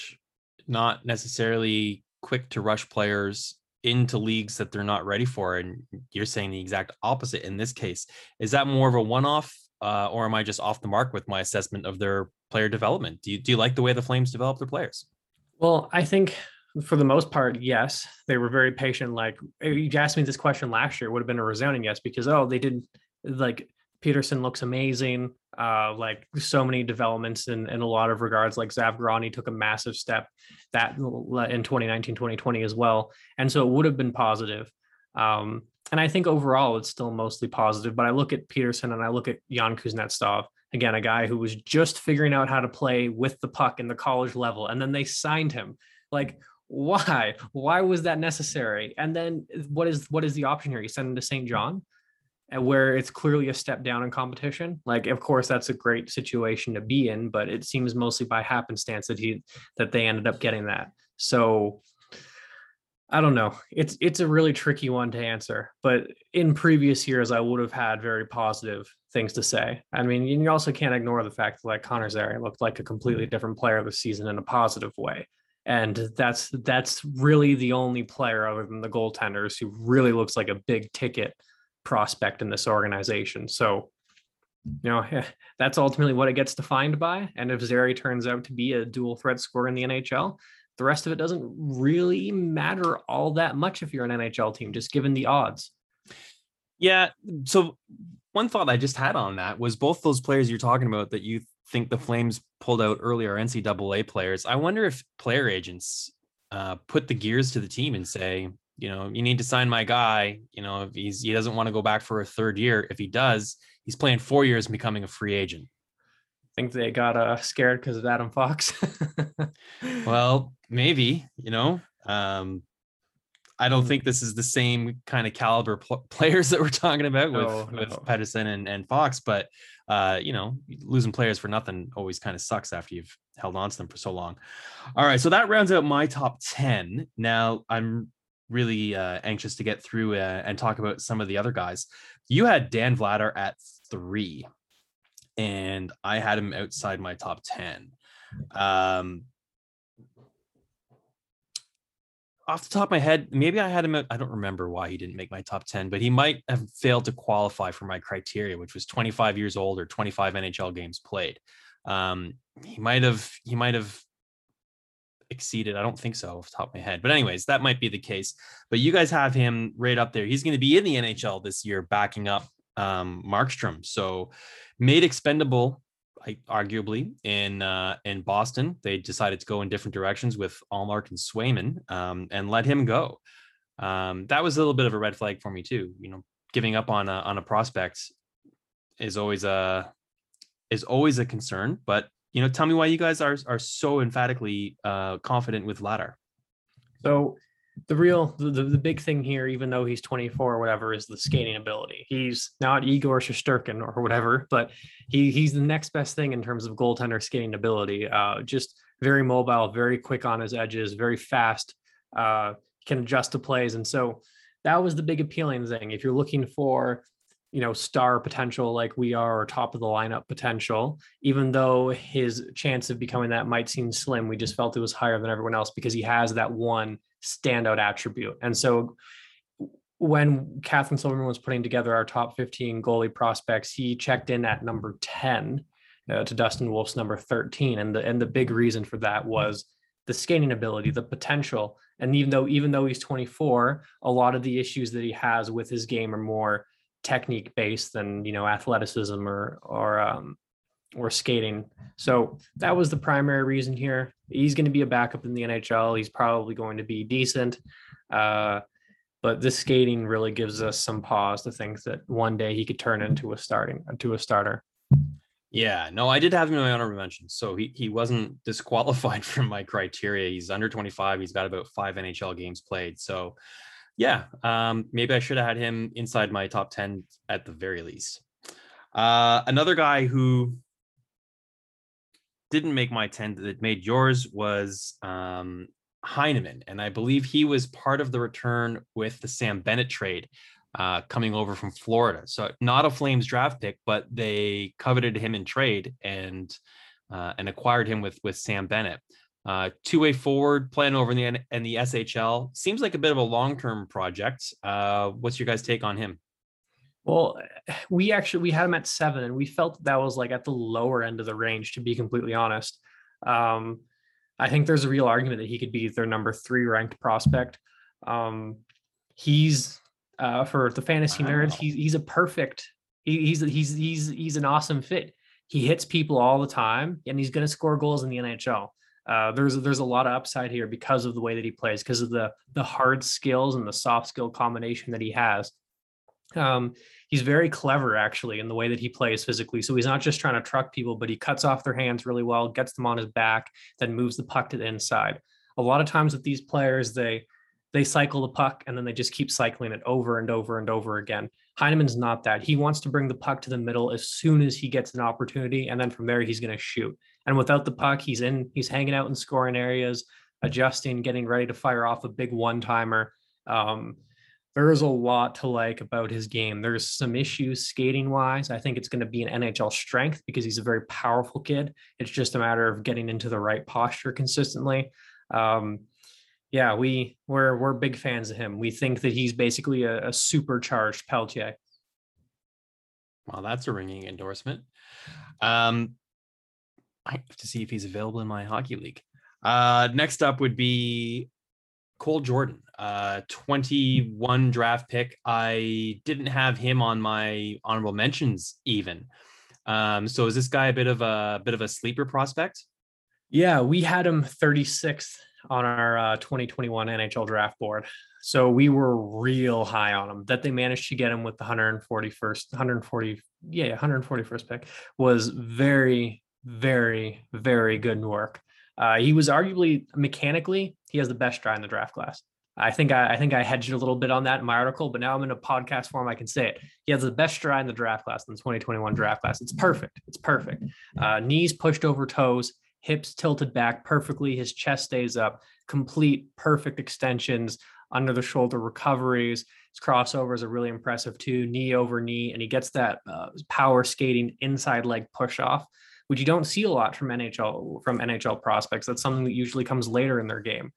not necessarily quick to rush players into leagues that they're not ready for. And you're saying the exact opposite in this case. Is that more of a one off, uh, or am I just off the mark with my assessment of their player development? Do you, do you like the way the Flames develop their players? Well, I think for the most part, yes, they were very patient. Like you asked me this question last year, would have been a resounding yes because oh, they didn't like Pettersen looks amazing. Uh, like so many developments in, in a lot of regards. Like Zavgorodny took a massive step that in 2019, 2020 as well, and so it would have been positive. Um, and I think overall it's still mostly positive. But I look at Pettersen and I look at Yan Kuznetsov again, a guy who was just figuring out how to play with the puck in the college level, and then they signed him. Like why why was that necessary and then what is what is the option here you send him to st john where it's clearly a step down in competition. Like of course that's a great situation to be in but it seems mostly by happenstance that he that they ended up getting that. So i don't know. It's it's a really tricky one to answer but in previous years i would have had very positive things to say. I mean you also can't ignore the fact that like Conor Zary looked like a completely mm-hmm. different player this season in a positive way. And that's that's really the only player other than the goaltenders who really looks like a big ticket prospect in this organization. So, you know, that's ultimately what it gets defined by. And if Zary turns out to be a dual threat scorer in the NHL, the rest of it doesn't really matter all that much if you're an NHL team, just given the odds. Yeah. So one thought I just had on that was both those players you're talking about that you think the Flames pulled out earlier NCAA players. I wonder if player agents uh, put the gears to the team and say, you know, you need to sign my guy. You know, if he's he doesn't want to go back for a third year. If he does, he's playing four years and becoming a free agent. I think they got uh, scared because of Adam Fox. well, maybe you know. Um, I don't hmm. think this is the same kind of caliber pl- players that we're talking about with no, with no. Pettersen and, and Fox, but uh, you know, losing players for nothing always kind of sucks after you've held on to them for so long. All right, so that rounds out my top 10. Now I'm really uh, anxious to get through uh, and talk about some of the other guys. You had Dan Vladar at three, and I had him outside my top 10. Um, off the top of my head, maybe I had him. I don't remember why he didn't make my top 10, but he might have failed to qualify for my criteria, which was 25 years old or 25 NHL games played. Um, he might have, he might have exceeded. I don't think so off top of my head, but anyways, that might be the case. But you guys have him right up there. He's going to be in the NHL this year, backing up um, Markstrom. So made expendable I, arguably in uh, in Boston, they decided to go in different directions with Ullmark and Swayman um, and let him go. Um, that was a little bit of a red flag for me too. You know, giving up on a on a prospect is always a is always a concern. But you know, tell me why you guys are are so emphatically uh, confident with Vladar. So the real the, the big thing here even though he's 24 or whatever is the skating ability. He's not igor Shesterkin or whatever but he he's the next best thing in terms of goaltender skating ability. Uh, just very mobile very quick on his edges very fast uh, can adjust to plays. And so that was the big appealing thing. If you're looking for you know star potential like we are or top of the lineup potential even though his chance of becoming that might seem slim we just felt it was higher than everyone else because he has that one standout attribute. And so when Catherine Silverman was putting together our top 15 goalie prospects, he checked in at number 10 uh, to Dustin Wolf's number 13. And the and the big reason for that was the skating ability, the potential. And even though even though he's 24, a lot of the issues that he has with his game are more technique based than you know athleticism or or um, or skating. So that was the primary reason here. He's going to be a backup in the NHL. He's probably going to be decent. Uh, but this skating really gives us some pause to think that one day he could turn into a starting to a starter. Yeah, no, I did have him in my honorable mention. So he he wasn't disqualified from my criteria. He's under 25. He's got about five NHL games played. So yeah, um, maybe I should have had him inside my top 10 at the very least. Uh, another guy who didn't make my 10 that made yours was um, Heineman. And I believe he was part of the return with the Sam Bennett trade. uh, coming over from Florida. So not a Flames draft pick, but they coveted him in trade and uh, and acquired him with with Sam Bennett. Uh, two-way forward playing over in the in the SHL seems like a bit of a long-term project. Uh, what's your guys' take on him? Well, we actually we had him at seven, and we felt that was like at the lower end of the range. To be completely honest, um, I think there's a real argument that he could be their number three ranked prospect. Um, he's uh, for the fantasy nerds. He's he's a perfect. He, he's he's he's he's an awesome fit. He hits people all the time, and he's going to score goals in the NHL. Uh, there's there's a lot of upside here because of the way that he plays, because of the the hard skills and the soft skill combination that he has. Um, he's very clever actually in the way that he plays physically. So he's not just trying to truck people, but he cuts off their hands really well, gets them on his back, then moves the puck to the inside. A lot of times with these players, they they cycle the puck and then they just keep cycling it over and over and over again. Heineman's not that. He wants to bring the puck to the middle as soon as he gets an opportunity, and then from there he's going to shoot. And without the puck, he's in, he's hanging out in scoring areas, adjusting, getting ready to fire off a big one timer. Um, there is a lot to like about his game. There's some issues skating wise. I think it's going to be an NHL strength because he's a very powerful kid. It's just a matter of getting into the right posture consistently. Um, yeah, we we're we're big fans of him. We think that he's basically a, a supercharged Pelletier. Well, that's a ringing endorsement. Um, to see if he's available in my hockey league. Uh, next up would be Cole Jordan, uh, 21 draft pick. I didn't have him on my honorable mentions even. Um, so is this guy a bit of a bit of a sleeper prospect? Yeah, we had him 36th on our uh, 2021 NHL draft board. So we were real high on him. That they managed to get him with the 141st, 140, yeah, 141st pick was very, very, very good work. Uh, he was arguably mechanically, he has the best stride in the draft class. I think I, I, think I hedged a little bit on that in my article, but now I'm in a podcast form. I can say it. He has the best stride in the draft class in the 2021 draft class. It's perfect. It's perfect. Uh, knees pushed over toes hips tilted back perfectly, his chest stays up, complete perfect extensions, under the shoulder recoveries. His crossovers are really impressive too, knee over knee, and he gets that uh, power skating inside leg push off, which you don't see a lot from NHL from NHL prospects. That's something that usually comes later in their game.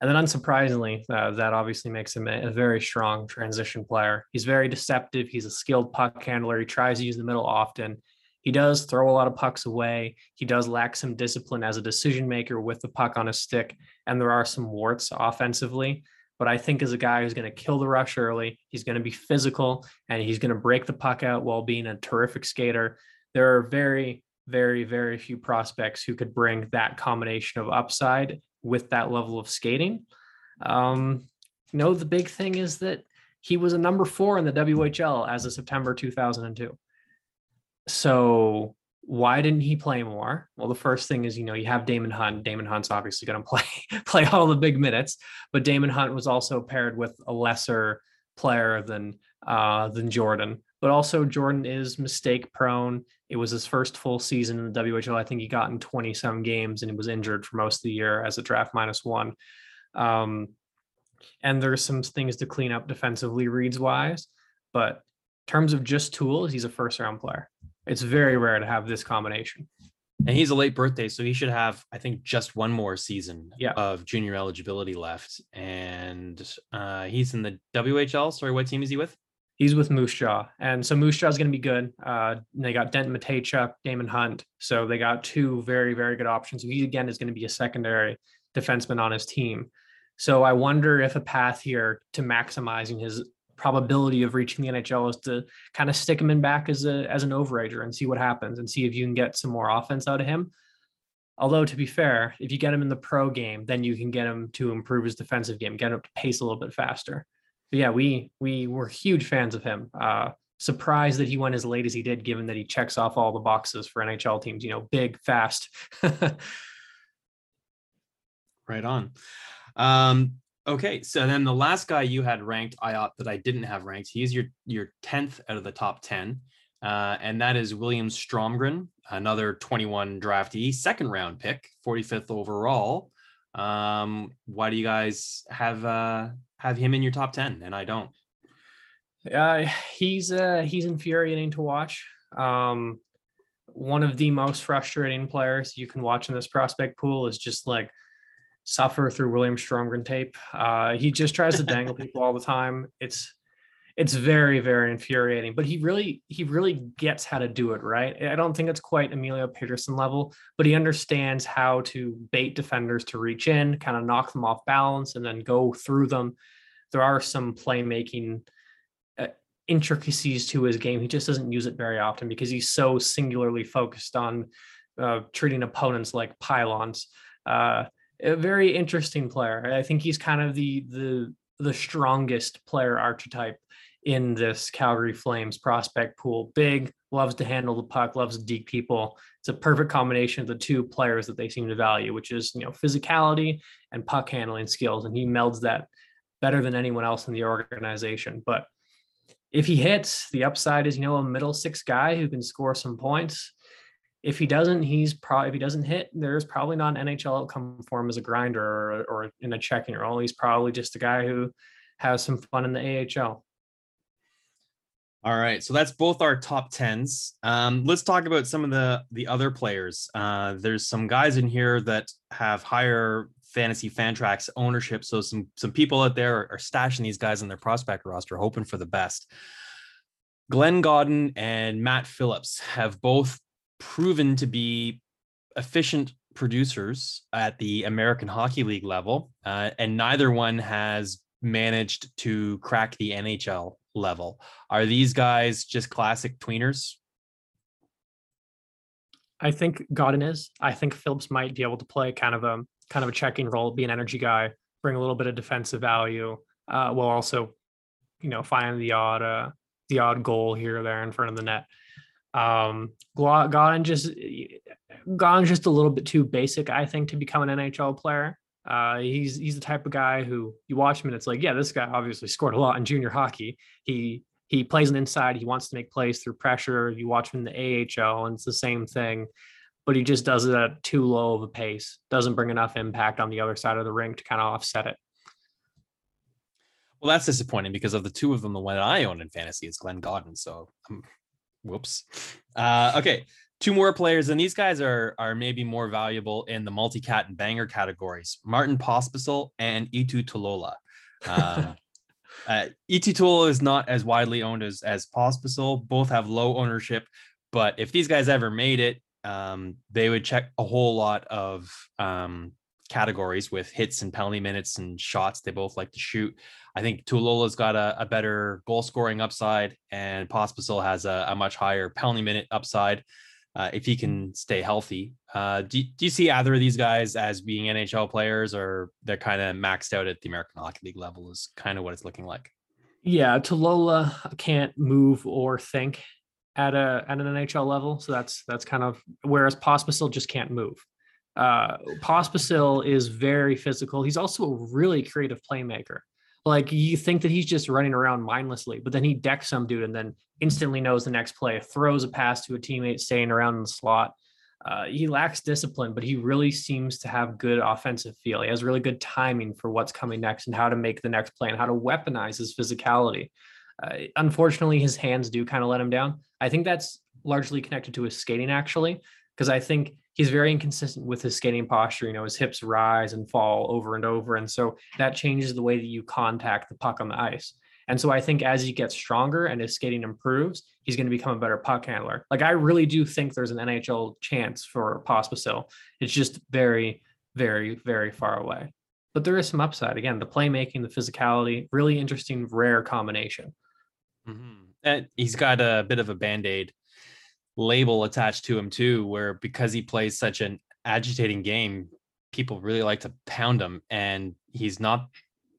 And then, unsurprisingly, uh, that obviously makes him a, a, very strong transition player. He's very deceptive. He's a skilled puck handler. He tries to use the middle often. He does throw a lot of pucks away. He does lack some discipline as a decision maker with the puck on a stick. And there are some warts offensively. But I think as a guy who's going to kill the rush early, he's going to be physical and he's going to break the puck out while being a terrific skater. There are very, very, very few prospects who could bring that combination of upside with that level of skating. Um, you know, the big thing is that he was a number four in the WHL as of September 2002. So why didn't he play more? Well, the first thing is, you know, you have Daemon Hunt. Daemon Hunt's obviously going to play play all the big minutes, but Daemon Hunt was also paired with a lesser player than uh, than Jordan. But also Jordan is mistake prone. It was his first full season in the WHL. I think he got in 20 some games and he was injured for most of the year as a draft minus one. Um, and there's some things to clean up defensively reads wise, but in terms of just tools, he's a first round player. It's very rare to have this combination. And he's a late birthday, so he should have, I think, just one more season yeah. of junior eligibility left. And uh, he's in the WHL. Sorry, what team is he with? He's with Moose Jaw. And so Moose Jaw is going to be good. Uh, they got Dent Mateychuk, Daemon Hunt. So they got two very, very good options. He, again, is going to be a secondary defenseman on his team. So I wonder if a path here to maximizing his probability of reaching the NHL is to kind of stick him in back as a as an overager and see what happens and see if you can get some more offense out of him. Although to be fair, if you get him in the pro game, then you can get him to improve his defensive game, get him to pace a little bit faster. Yeah, we we were huge fans of him. Uh, surprised that he went as late as he did, given that he checks off all the boxes for NHL teams. You know, big, fast. right on. Um, Okay, so then the last guy you had ranked, I ought that I didn't have ranked. He's your your tenth out of the top ten, uh, and that is William Stromgren, another twenty one draftee, second round pick, forty fifth overall. Um, why do you guys have uh, have him in your top ten and I don't? Uh, he's uh, he's infuriating to watch. Um, one of the most frustrating players you can watch in this prospect pool is just like suffer through William Stromgren tape. Uh, he just tries to dangle people all the time. It's it's very very infuriating. But he really he really gets how to do it right. I don't think it's quite Emilio Pettersen level, but he understands how to bait defenders to reach in, kind of knock them off balance, and then go through them. There are some playmaking uh, intricacies to his game. He just doesn't use it very often because he's so singularly focused on uh, treating opponents like pylons. Uh, a very interesting player. I think he's kind of the the the strongest player archetype in this Calgary Flames prospect pool. Big, loves to handle the puck, loves to deke people. It's a perfect combination of the two players that they seem to value, which is you know physicality and puck handling skills, and he melds that better than anyone else in the organization. But if he hits, the upside is you know a middle six guy who can score some points if he doesn't, he's probably if he doesn't hit, there's probably not an NHL outcome for him as a grinder or, or in a checking role. He's probably just a guy who has some fun in the AHL. All right, so that's both our top tens. Um, let's talk about some of the the other players. Uh, there's some guys in here that have higher fantasy Fantrax ownership, so some some people out there are, are stashing these guys on their prospect roster, hoping for the best. Glen Gawdin and Matt Phillips have both proven to be efficient producers at the American Hockey League level, uh, and neither one has managed to crack the NHL level. Are these guys just classic tweeners? I think Gawdin is. I think Phillips might be able to play kind of a kind of a checking role, be an energy guy, bring a little bit of defensive value, uh, while also, you know, find the odd uh, the odd goal here or there in front of the net. Um, Gawdin just Gawdin's just a little bit too basic, I think, to become an NHL player. Uh, he's he's the type of guy who you watch him and it's like, yeah, this guy obviously scored a lot in junior hockey. He he plays an inside. He wants to make plays through pressure. You watch him in the AHL, and it's the same thing, but he just does it at too low of a pace. Doesn't bring enough impact on the other side of the rink to kind of offset it. Well, that's disappointing because of the two of them, the one I own in fantasy is Glen Gawdin. So I'm Whoops. Uh, okay, two more players, and these guys are are maybe more valuable in the multi-cat and banger categories. Martin Pospisil and Eetu Tuulola. Um, uh, Eetu Tuulola is not as widely owned as as Pospisil. Both have low ownership, but if these guys ever made it, um, they would check a whole lot of um, categories with hits and penalty minutes and shots they both like to shoot. I think Tuulola's got a, a better goal scoring upside, and Pospisil has a, a, much higher penalty minute upside uh, if he can stay healthy. Uh, do, do you see either of these guys as being NHL players, or they're kind of maxed out at the American Hockey League level? Is kind of what it's looking like. Yeah, Tuulola can't move or think at a at an NHL level, so that's that's kind of whereas Pospisil just can't move. Uh, Pospisil is very physical. He's also a really creative playmaker. Like you think that he's just running around mindlessly, but then he decks some dude and then instantly knows the next play, throws a pass to a teammate staying around in the slot. Uh, he lacks discipline, but he really seems to have good offensive feel. He has really good timing for what's coming next and how to make the next play and how to weaponize his physicality. Uh, unfortunately, his hands do kind of let him down. I think that's largely connected to his skating, actually, because I think he's very inconsistent with his skating posture. You know, his hips rise and fall over and over. And so that changes the way that you contact the puck on the ice. And so I think as he gets stronger and his skating improves, he's going to become a better puck handler. Like I really do think there's an NHL chance for Pospisil. It's just very, very, very far away. But there is some upside. Again, the playmaking, the physicality, really interesting, rare combination. Mm-hmm. He's got a bit of a band aid label attached to him too, where because he plays such an agitating game, people really like to pound him, and he's not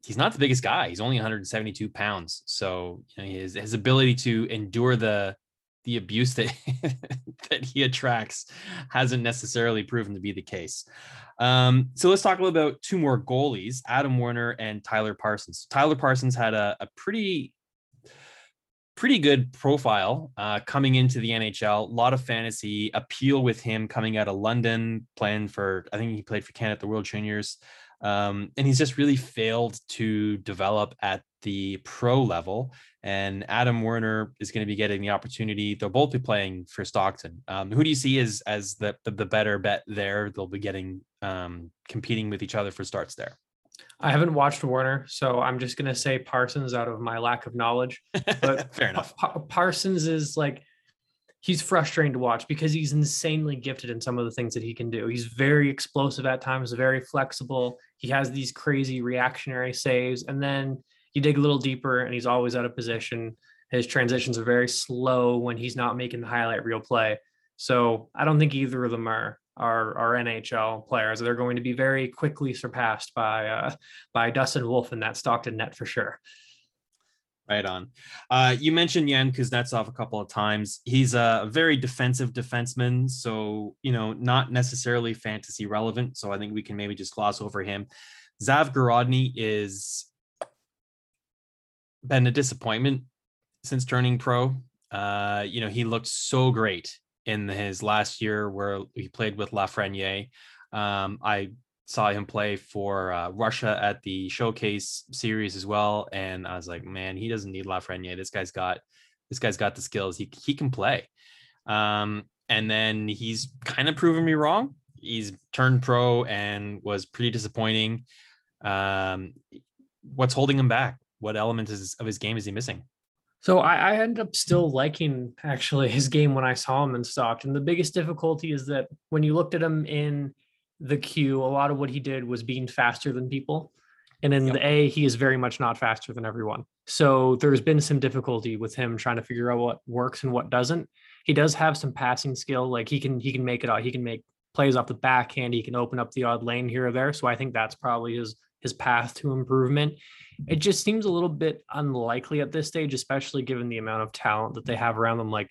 he's not the biggest guy. He's only 172 pounds, so you know, his his ability to endure the the abuse that that he attracts hasn't necessarily proven to be the case. Um, so let's talk a little about two more goalies, Adam Werner and Tyler Parsons. Tyler Parsons had a, a pretty pretty good profile uh, coming into the NHL. A lot of fantasy appeal with him coming out of London, playing for, I think he played for Canada at the World Juniors. Um, and he's just really failed to develop at the pro level, and Adam Werner is going to be getting the opportunity. They'll both be playing for Stockton. Um, who do you see as as the, the, the better bet there? They'll be getting um, competing with each other for starts there. I haven't watched Werner, so I'm just going to say Parsons out of my lack of knowledge. But fair enough. Pa- Parsons is like he's frustrating to watch because he's insanely gifted in some of the things that he can do. He's very explosive at times, very flexible. He has these crazy reactionary saves, and then you dig a little deeper, and he's always out of position. His transitions are very slow when he's not making the highlight reel play. So I don't think either of them are are, are NHL players. They're going to be very quickly surpassed by uh, by Dustin Wolf in that Stockton net for sure. Right on. Uh, you mentioned Yan Kuznetsov a couple of times. He's a very defensive defenseman, so you know, not necessarily fantasy relevant. So I think we can maybe just gloss over him. Zavgorodny is been a disappointment since turning pro. Uh, you know, he looked so great in his last year where he played with Lafreniere. Um, I saw him play for uh, Russia at the showcase series as well, and I was like, man, he doesn't need Lafreniere. This guy's got this guy's got the skills. He he can play. Um, and then he's kind of proven me wrong. He's turned pro and was pretty disappointing. Um, what's holding him back? What element is, of his game is he missing? So I, I up still liking actually his game when I saw him in Stockton. The biggest difficulty is that when you looked at him in the Q, a lot of what he did was being faster than people. And in yep. the A, he is very much not faster than everyone. So there's been some difficulty with him trying to figure out what works and what doesn't. He does have some passing skill. Like he can he can make it out. He can make plays off the backhand. He can open up the odd lane here or there. So I think that's probably his his path to improvement. It just seems a little bit unlikely at this stage, especially given the amount of talent that they have around them. Like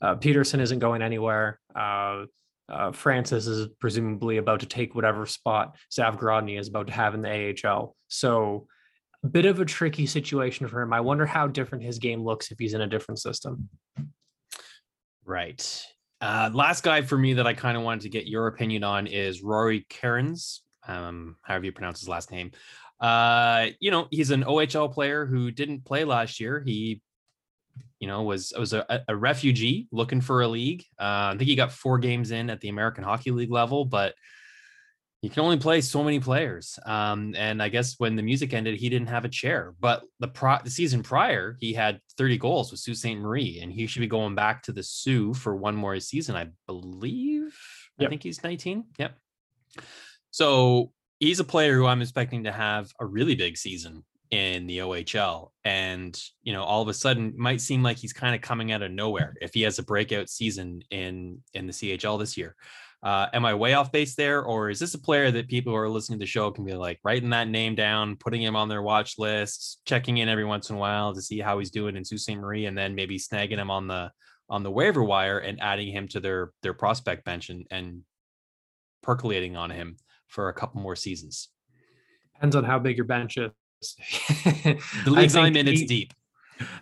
uh, Pettersen isn't going anywhere. Uh, uh, Francis is presumably about to take whatever spot Zavgorodny is about to have in the AHL. So a bit of a tricky situation for him. I wonder how different his game looks if he's in a different system. Right. Uh, last guy for me that I kind of wanted to get your opinion on is Rory Kerins um, however you pronounce his last name. Uh, you know, he's an OHL player who didn't play last year. He, you know, was was a, a refugee looking for a league. Uh, I think he got four games in at the American Hockey League level, but you can only play so many players. Um, and I guess when the music ended, he didn't have a chair. But the pro the season prior, he had 30 goals with Sault Ste. Marie, and he should be going back to the Soo for one more season, I believe. Yep. I think he's 19. Yep. So he's a player who I'm expecting to have a really big season in the OHL. And, you know, all of a sudden might seem like he's kind of coming out of nowhere if he has a breakout season in in the CHL this year. Uh, am I way off base there, or is this a player that people who are listening to the show can be like writing that name down, putting him on their watch list, checking in every once in a while to see how he's doing in Sault Ste. Marie, and then maybe snagging him on the on the waiver wire and adding him to their their prospect bench and and percolating on him for a couple more seasons. Depends on how big your bench is. the leagues I'm in, it's deep.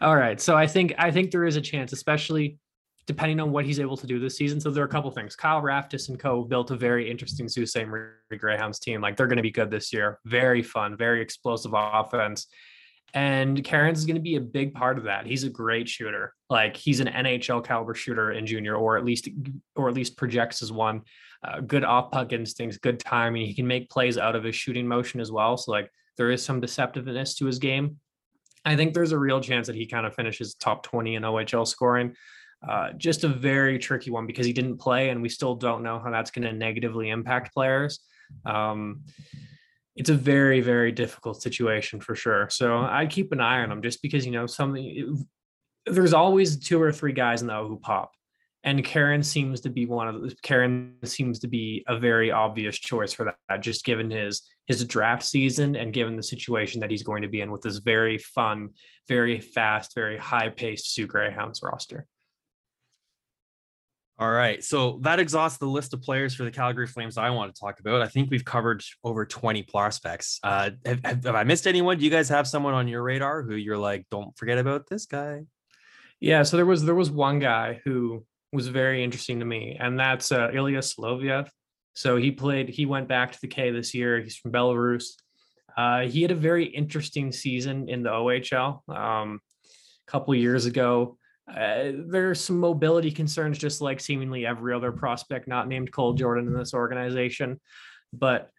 All right, so I think I think there is a chance, especially depending on what he's able to do this season. So there are a couple things. Kyle Raftis and Co. built a very interesting Sault Ste. Marie Greyhounds team. Like they're going to be good this year. Very fun, very explosive offense. And Kerins is going to be a big part of that. He's a great shooter. Like he's an NHL caliber shooter in junior, or at least, or at least projects as one. Uh, good off puck instincts, good timing. He can make plays out of his shooting motion as well. So like there is some deceptiveness to his game. I think there's a real chance that he kind of finishes top 20 in OHL scoring. Uh, just a very tricky one because he didn't play, and we still don't know how that's going to negatively impact players. Um, it's a very, very difficult situation for sure. So I'd keep an eye on him just because, you know, something there's always two or three guys in the O who pop and Kerins seems to be one of those. Kerins seems to be a very obvious choice for that, just given his his draft season and given the situation that he's going to be in with this very fun, very fast, very high paced Soo Greyhounds roster. All right, so that exhausts the list of players for the Calgary Flames I want to talk about. I think we've covered over 20 prospects. Uh, have, have, have I missed anyone? Do you guys have someone on your radar who you're like, don't forget about this guy? Yeah, so there was there was one guy who was very interesting to me, and that's uh, Ilya Solovyev. So he played. He went back to the K this year. He's from Belarus. Uh, he had a very interesting season in the OHL um, a couple years ago. Uh, there's some mobility concerns, just like seemingly every other prospect not named Cole Jordan in this organization. But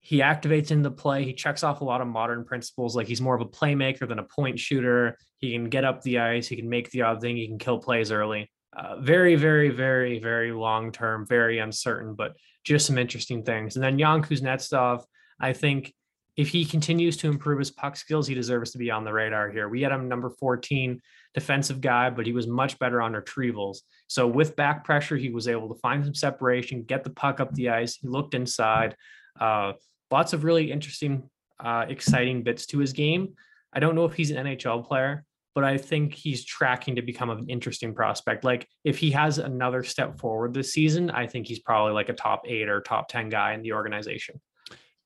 he activates into play. He checks off a lot of modern principles. Like he's more of a playmaker than a point shooter. He can get up the ice. He can make the odd thing. He can kill plays early. Uh, very, very, very, very long term, very uncertain, but just some interesting things. And then Yan Kuznetsov, I think if he continues to improve his puck skills, he deserves to be on the radar here. We had him number 14 defensive guy, but he was much better on retrievals. So with back pressure, he was able to find some separation, get the puck up the ice. He looked inside. Uh, lots of really interesting, uh, exciting bits to his game. I don't know if he's an NHL player, but I think he's tracking to become an interesting prospect. Like if he has another step forward this season, I think he's probably like a top eight or top 10 guy in the organization.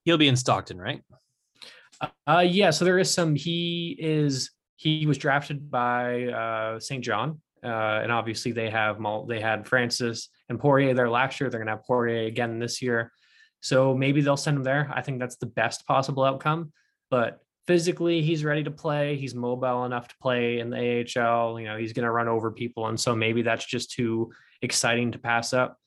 He'll be in Stockton, right? Uh, yeah. So there is some, he is, he was drafted by uh, St. John. Uh, and obviously they have, they had Francis and Poirier there last year. They're going to have Poirier again this year. So maybe they'll send him there. I think that's the best possible outcome. But physically, he's ready to play. He's mobile enough to play in the AHL. You know, he's going to run over people. And so maybe that's just too exciting to pass up.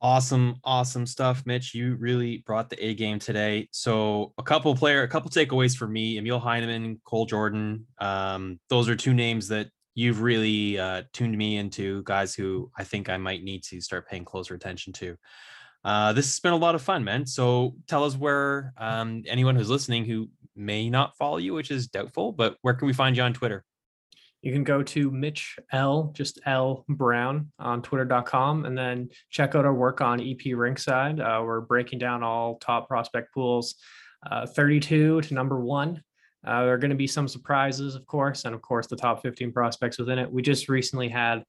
Awesome, awesome stuff, Mitch. You really brought the A game today. So a couple player, a couple takeaways for me: Emil Heineman, Cole Jordan. Um, those are two names that you've really uh, tuned me into. Guys who I think I might need to start paying closer attention to. Uh, this has been a lot of fun, man. So tell us where um, anyone who's listening who may not follow you, which is doubtful, but where can we find you on Twitter? You can go to Mitch L, just L Brown on twitter.com and then check out our work on EP Rinkside. Uh, we're breaking down all top prospect pools, uh, 32 to number one. Uh, there are going to be some surprises, of course, and of course, the top 15 prospects within it. We just recently had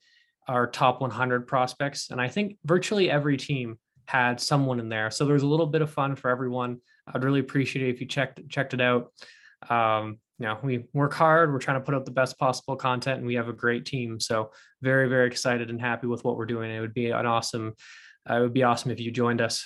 our top 100 prospects, and I think virtually every team had someone in there. So there's a little bit of fun for everyone. I'd really appreciate it if you checked checked it out. Um, you know, we work hard. We're trying to put out the best possible content, and we have a great team. So very, very excited and happy with what we're doing. It would be an awesome. Uh, it would be awesome if you joined us.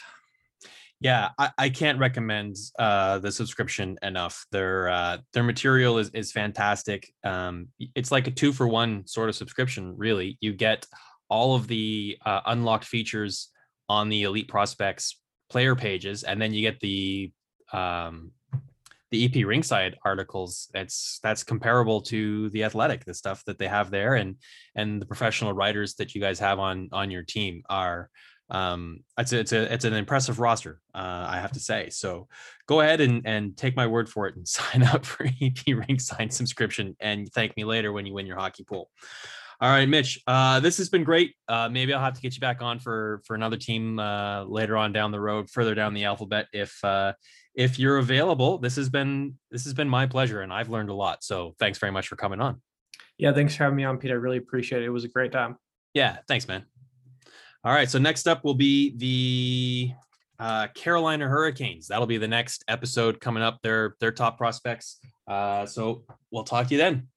Yeah, I, I can't recommend uh, the subscription enough. Their uh, their material is is fantastic. Um, it's like a two for one sort of subscription. Really, you get all of the uh, unlocked features on the elite prospects player pages and then you get the um the ep Rinkside articles. That's that's comparable to the athletic the stuff that they have there and and the professional writers that you guys have on on your team are um it's a, it's a it's an impressive roster uh i have to say. So go ahead and and take my word for it and sign up for ep rinkside subscription and thank me later when you win your hockey pool all right, Mitch. Uh, this has been great. Uh, maybe I'll have to get you back on for for another team uh, later on down the road, further down the alphabet, if uh, if you're available. This has been this has been my pleasure, and I've learned a lot. So thanks very much for coming on. Yeah, thanks for having me on, Pete. I really appreciate it. It was a great time. Yeah, thanks, man. All right, so next up will be the uh, Carolina Hurricanes. That'll be the next episode coming up. Their their top prospects. Uh, so we'll talk to you then.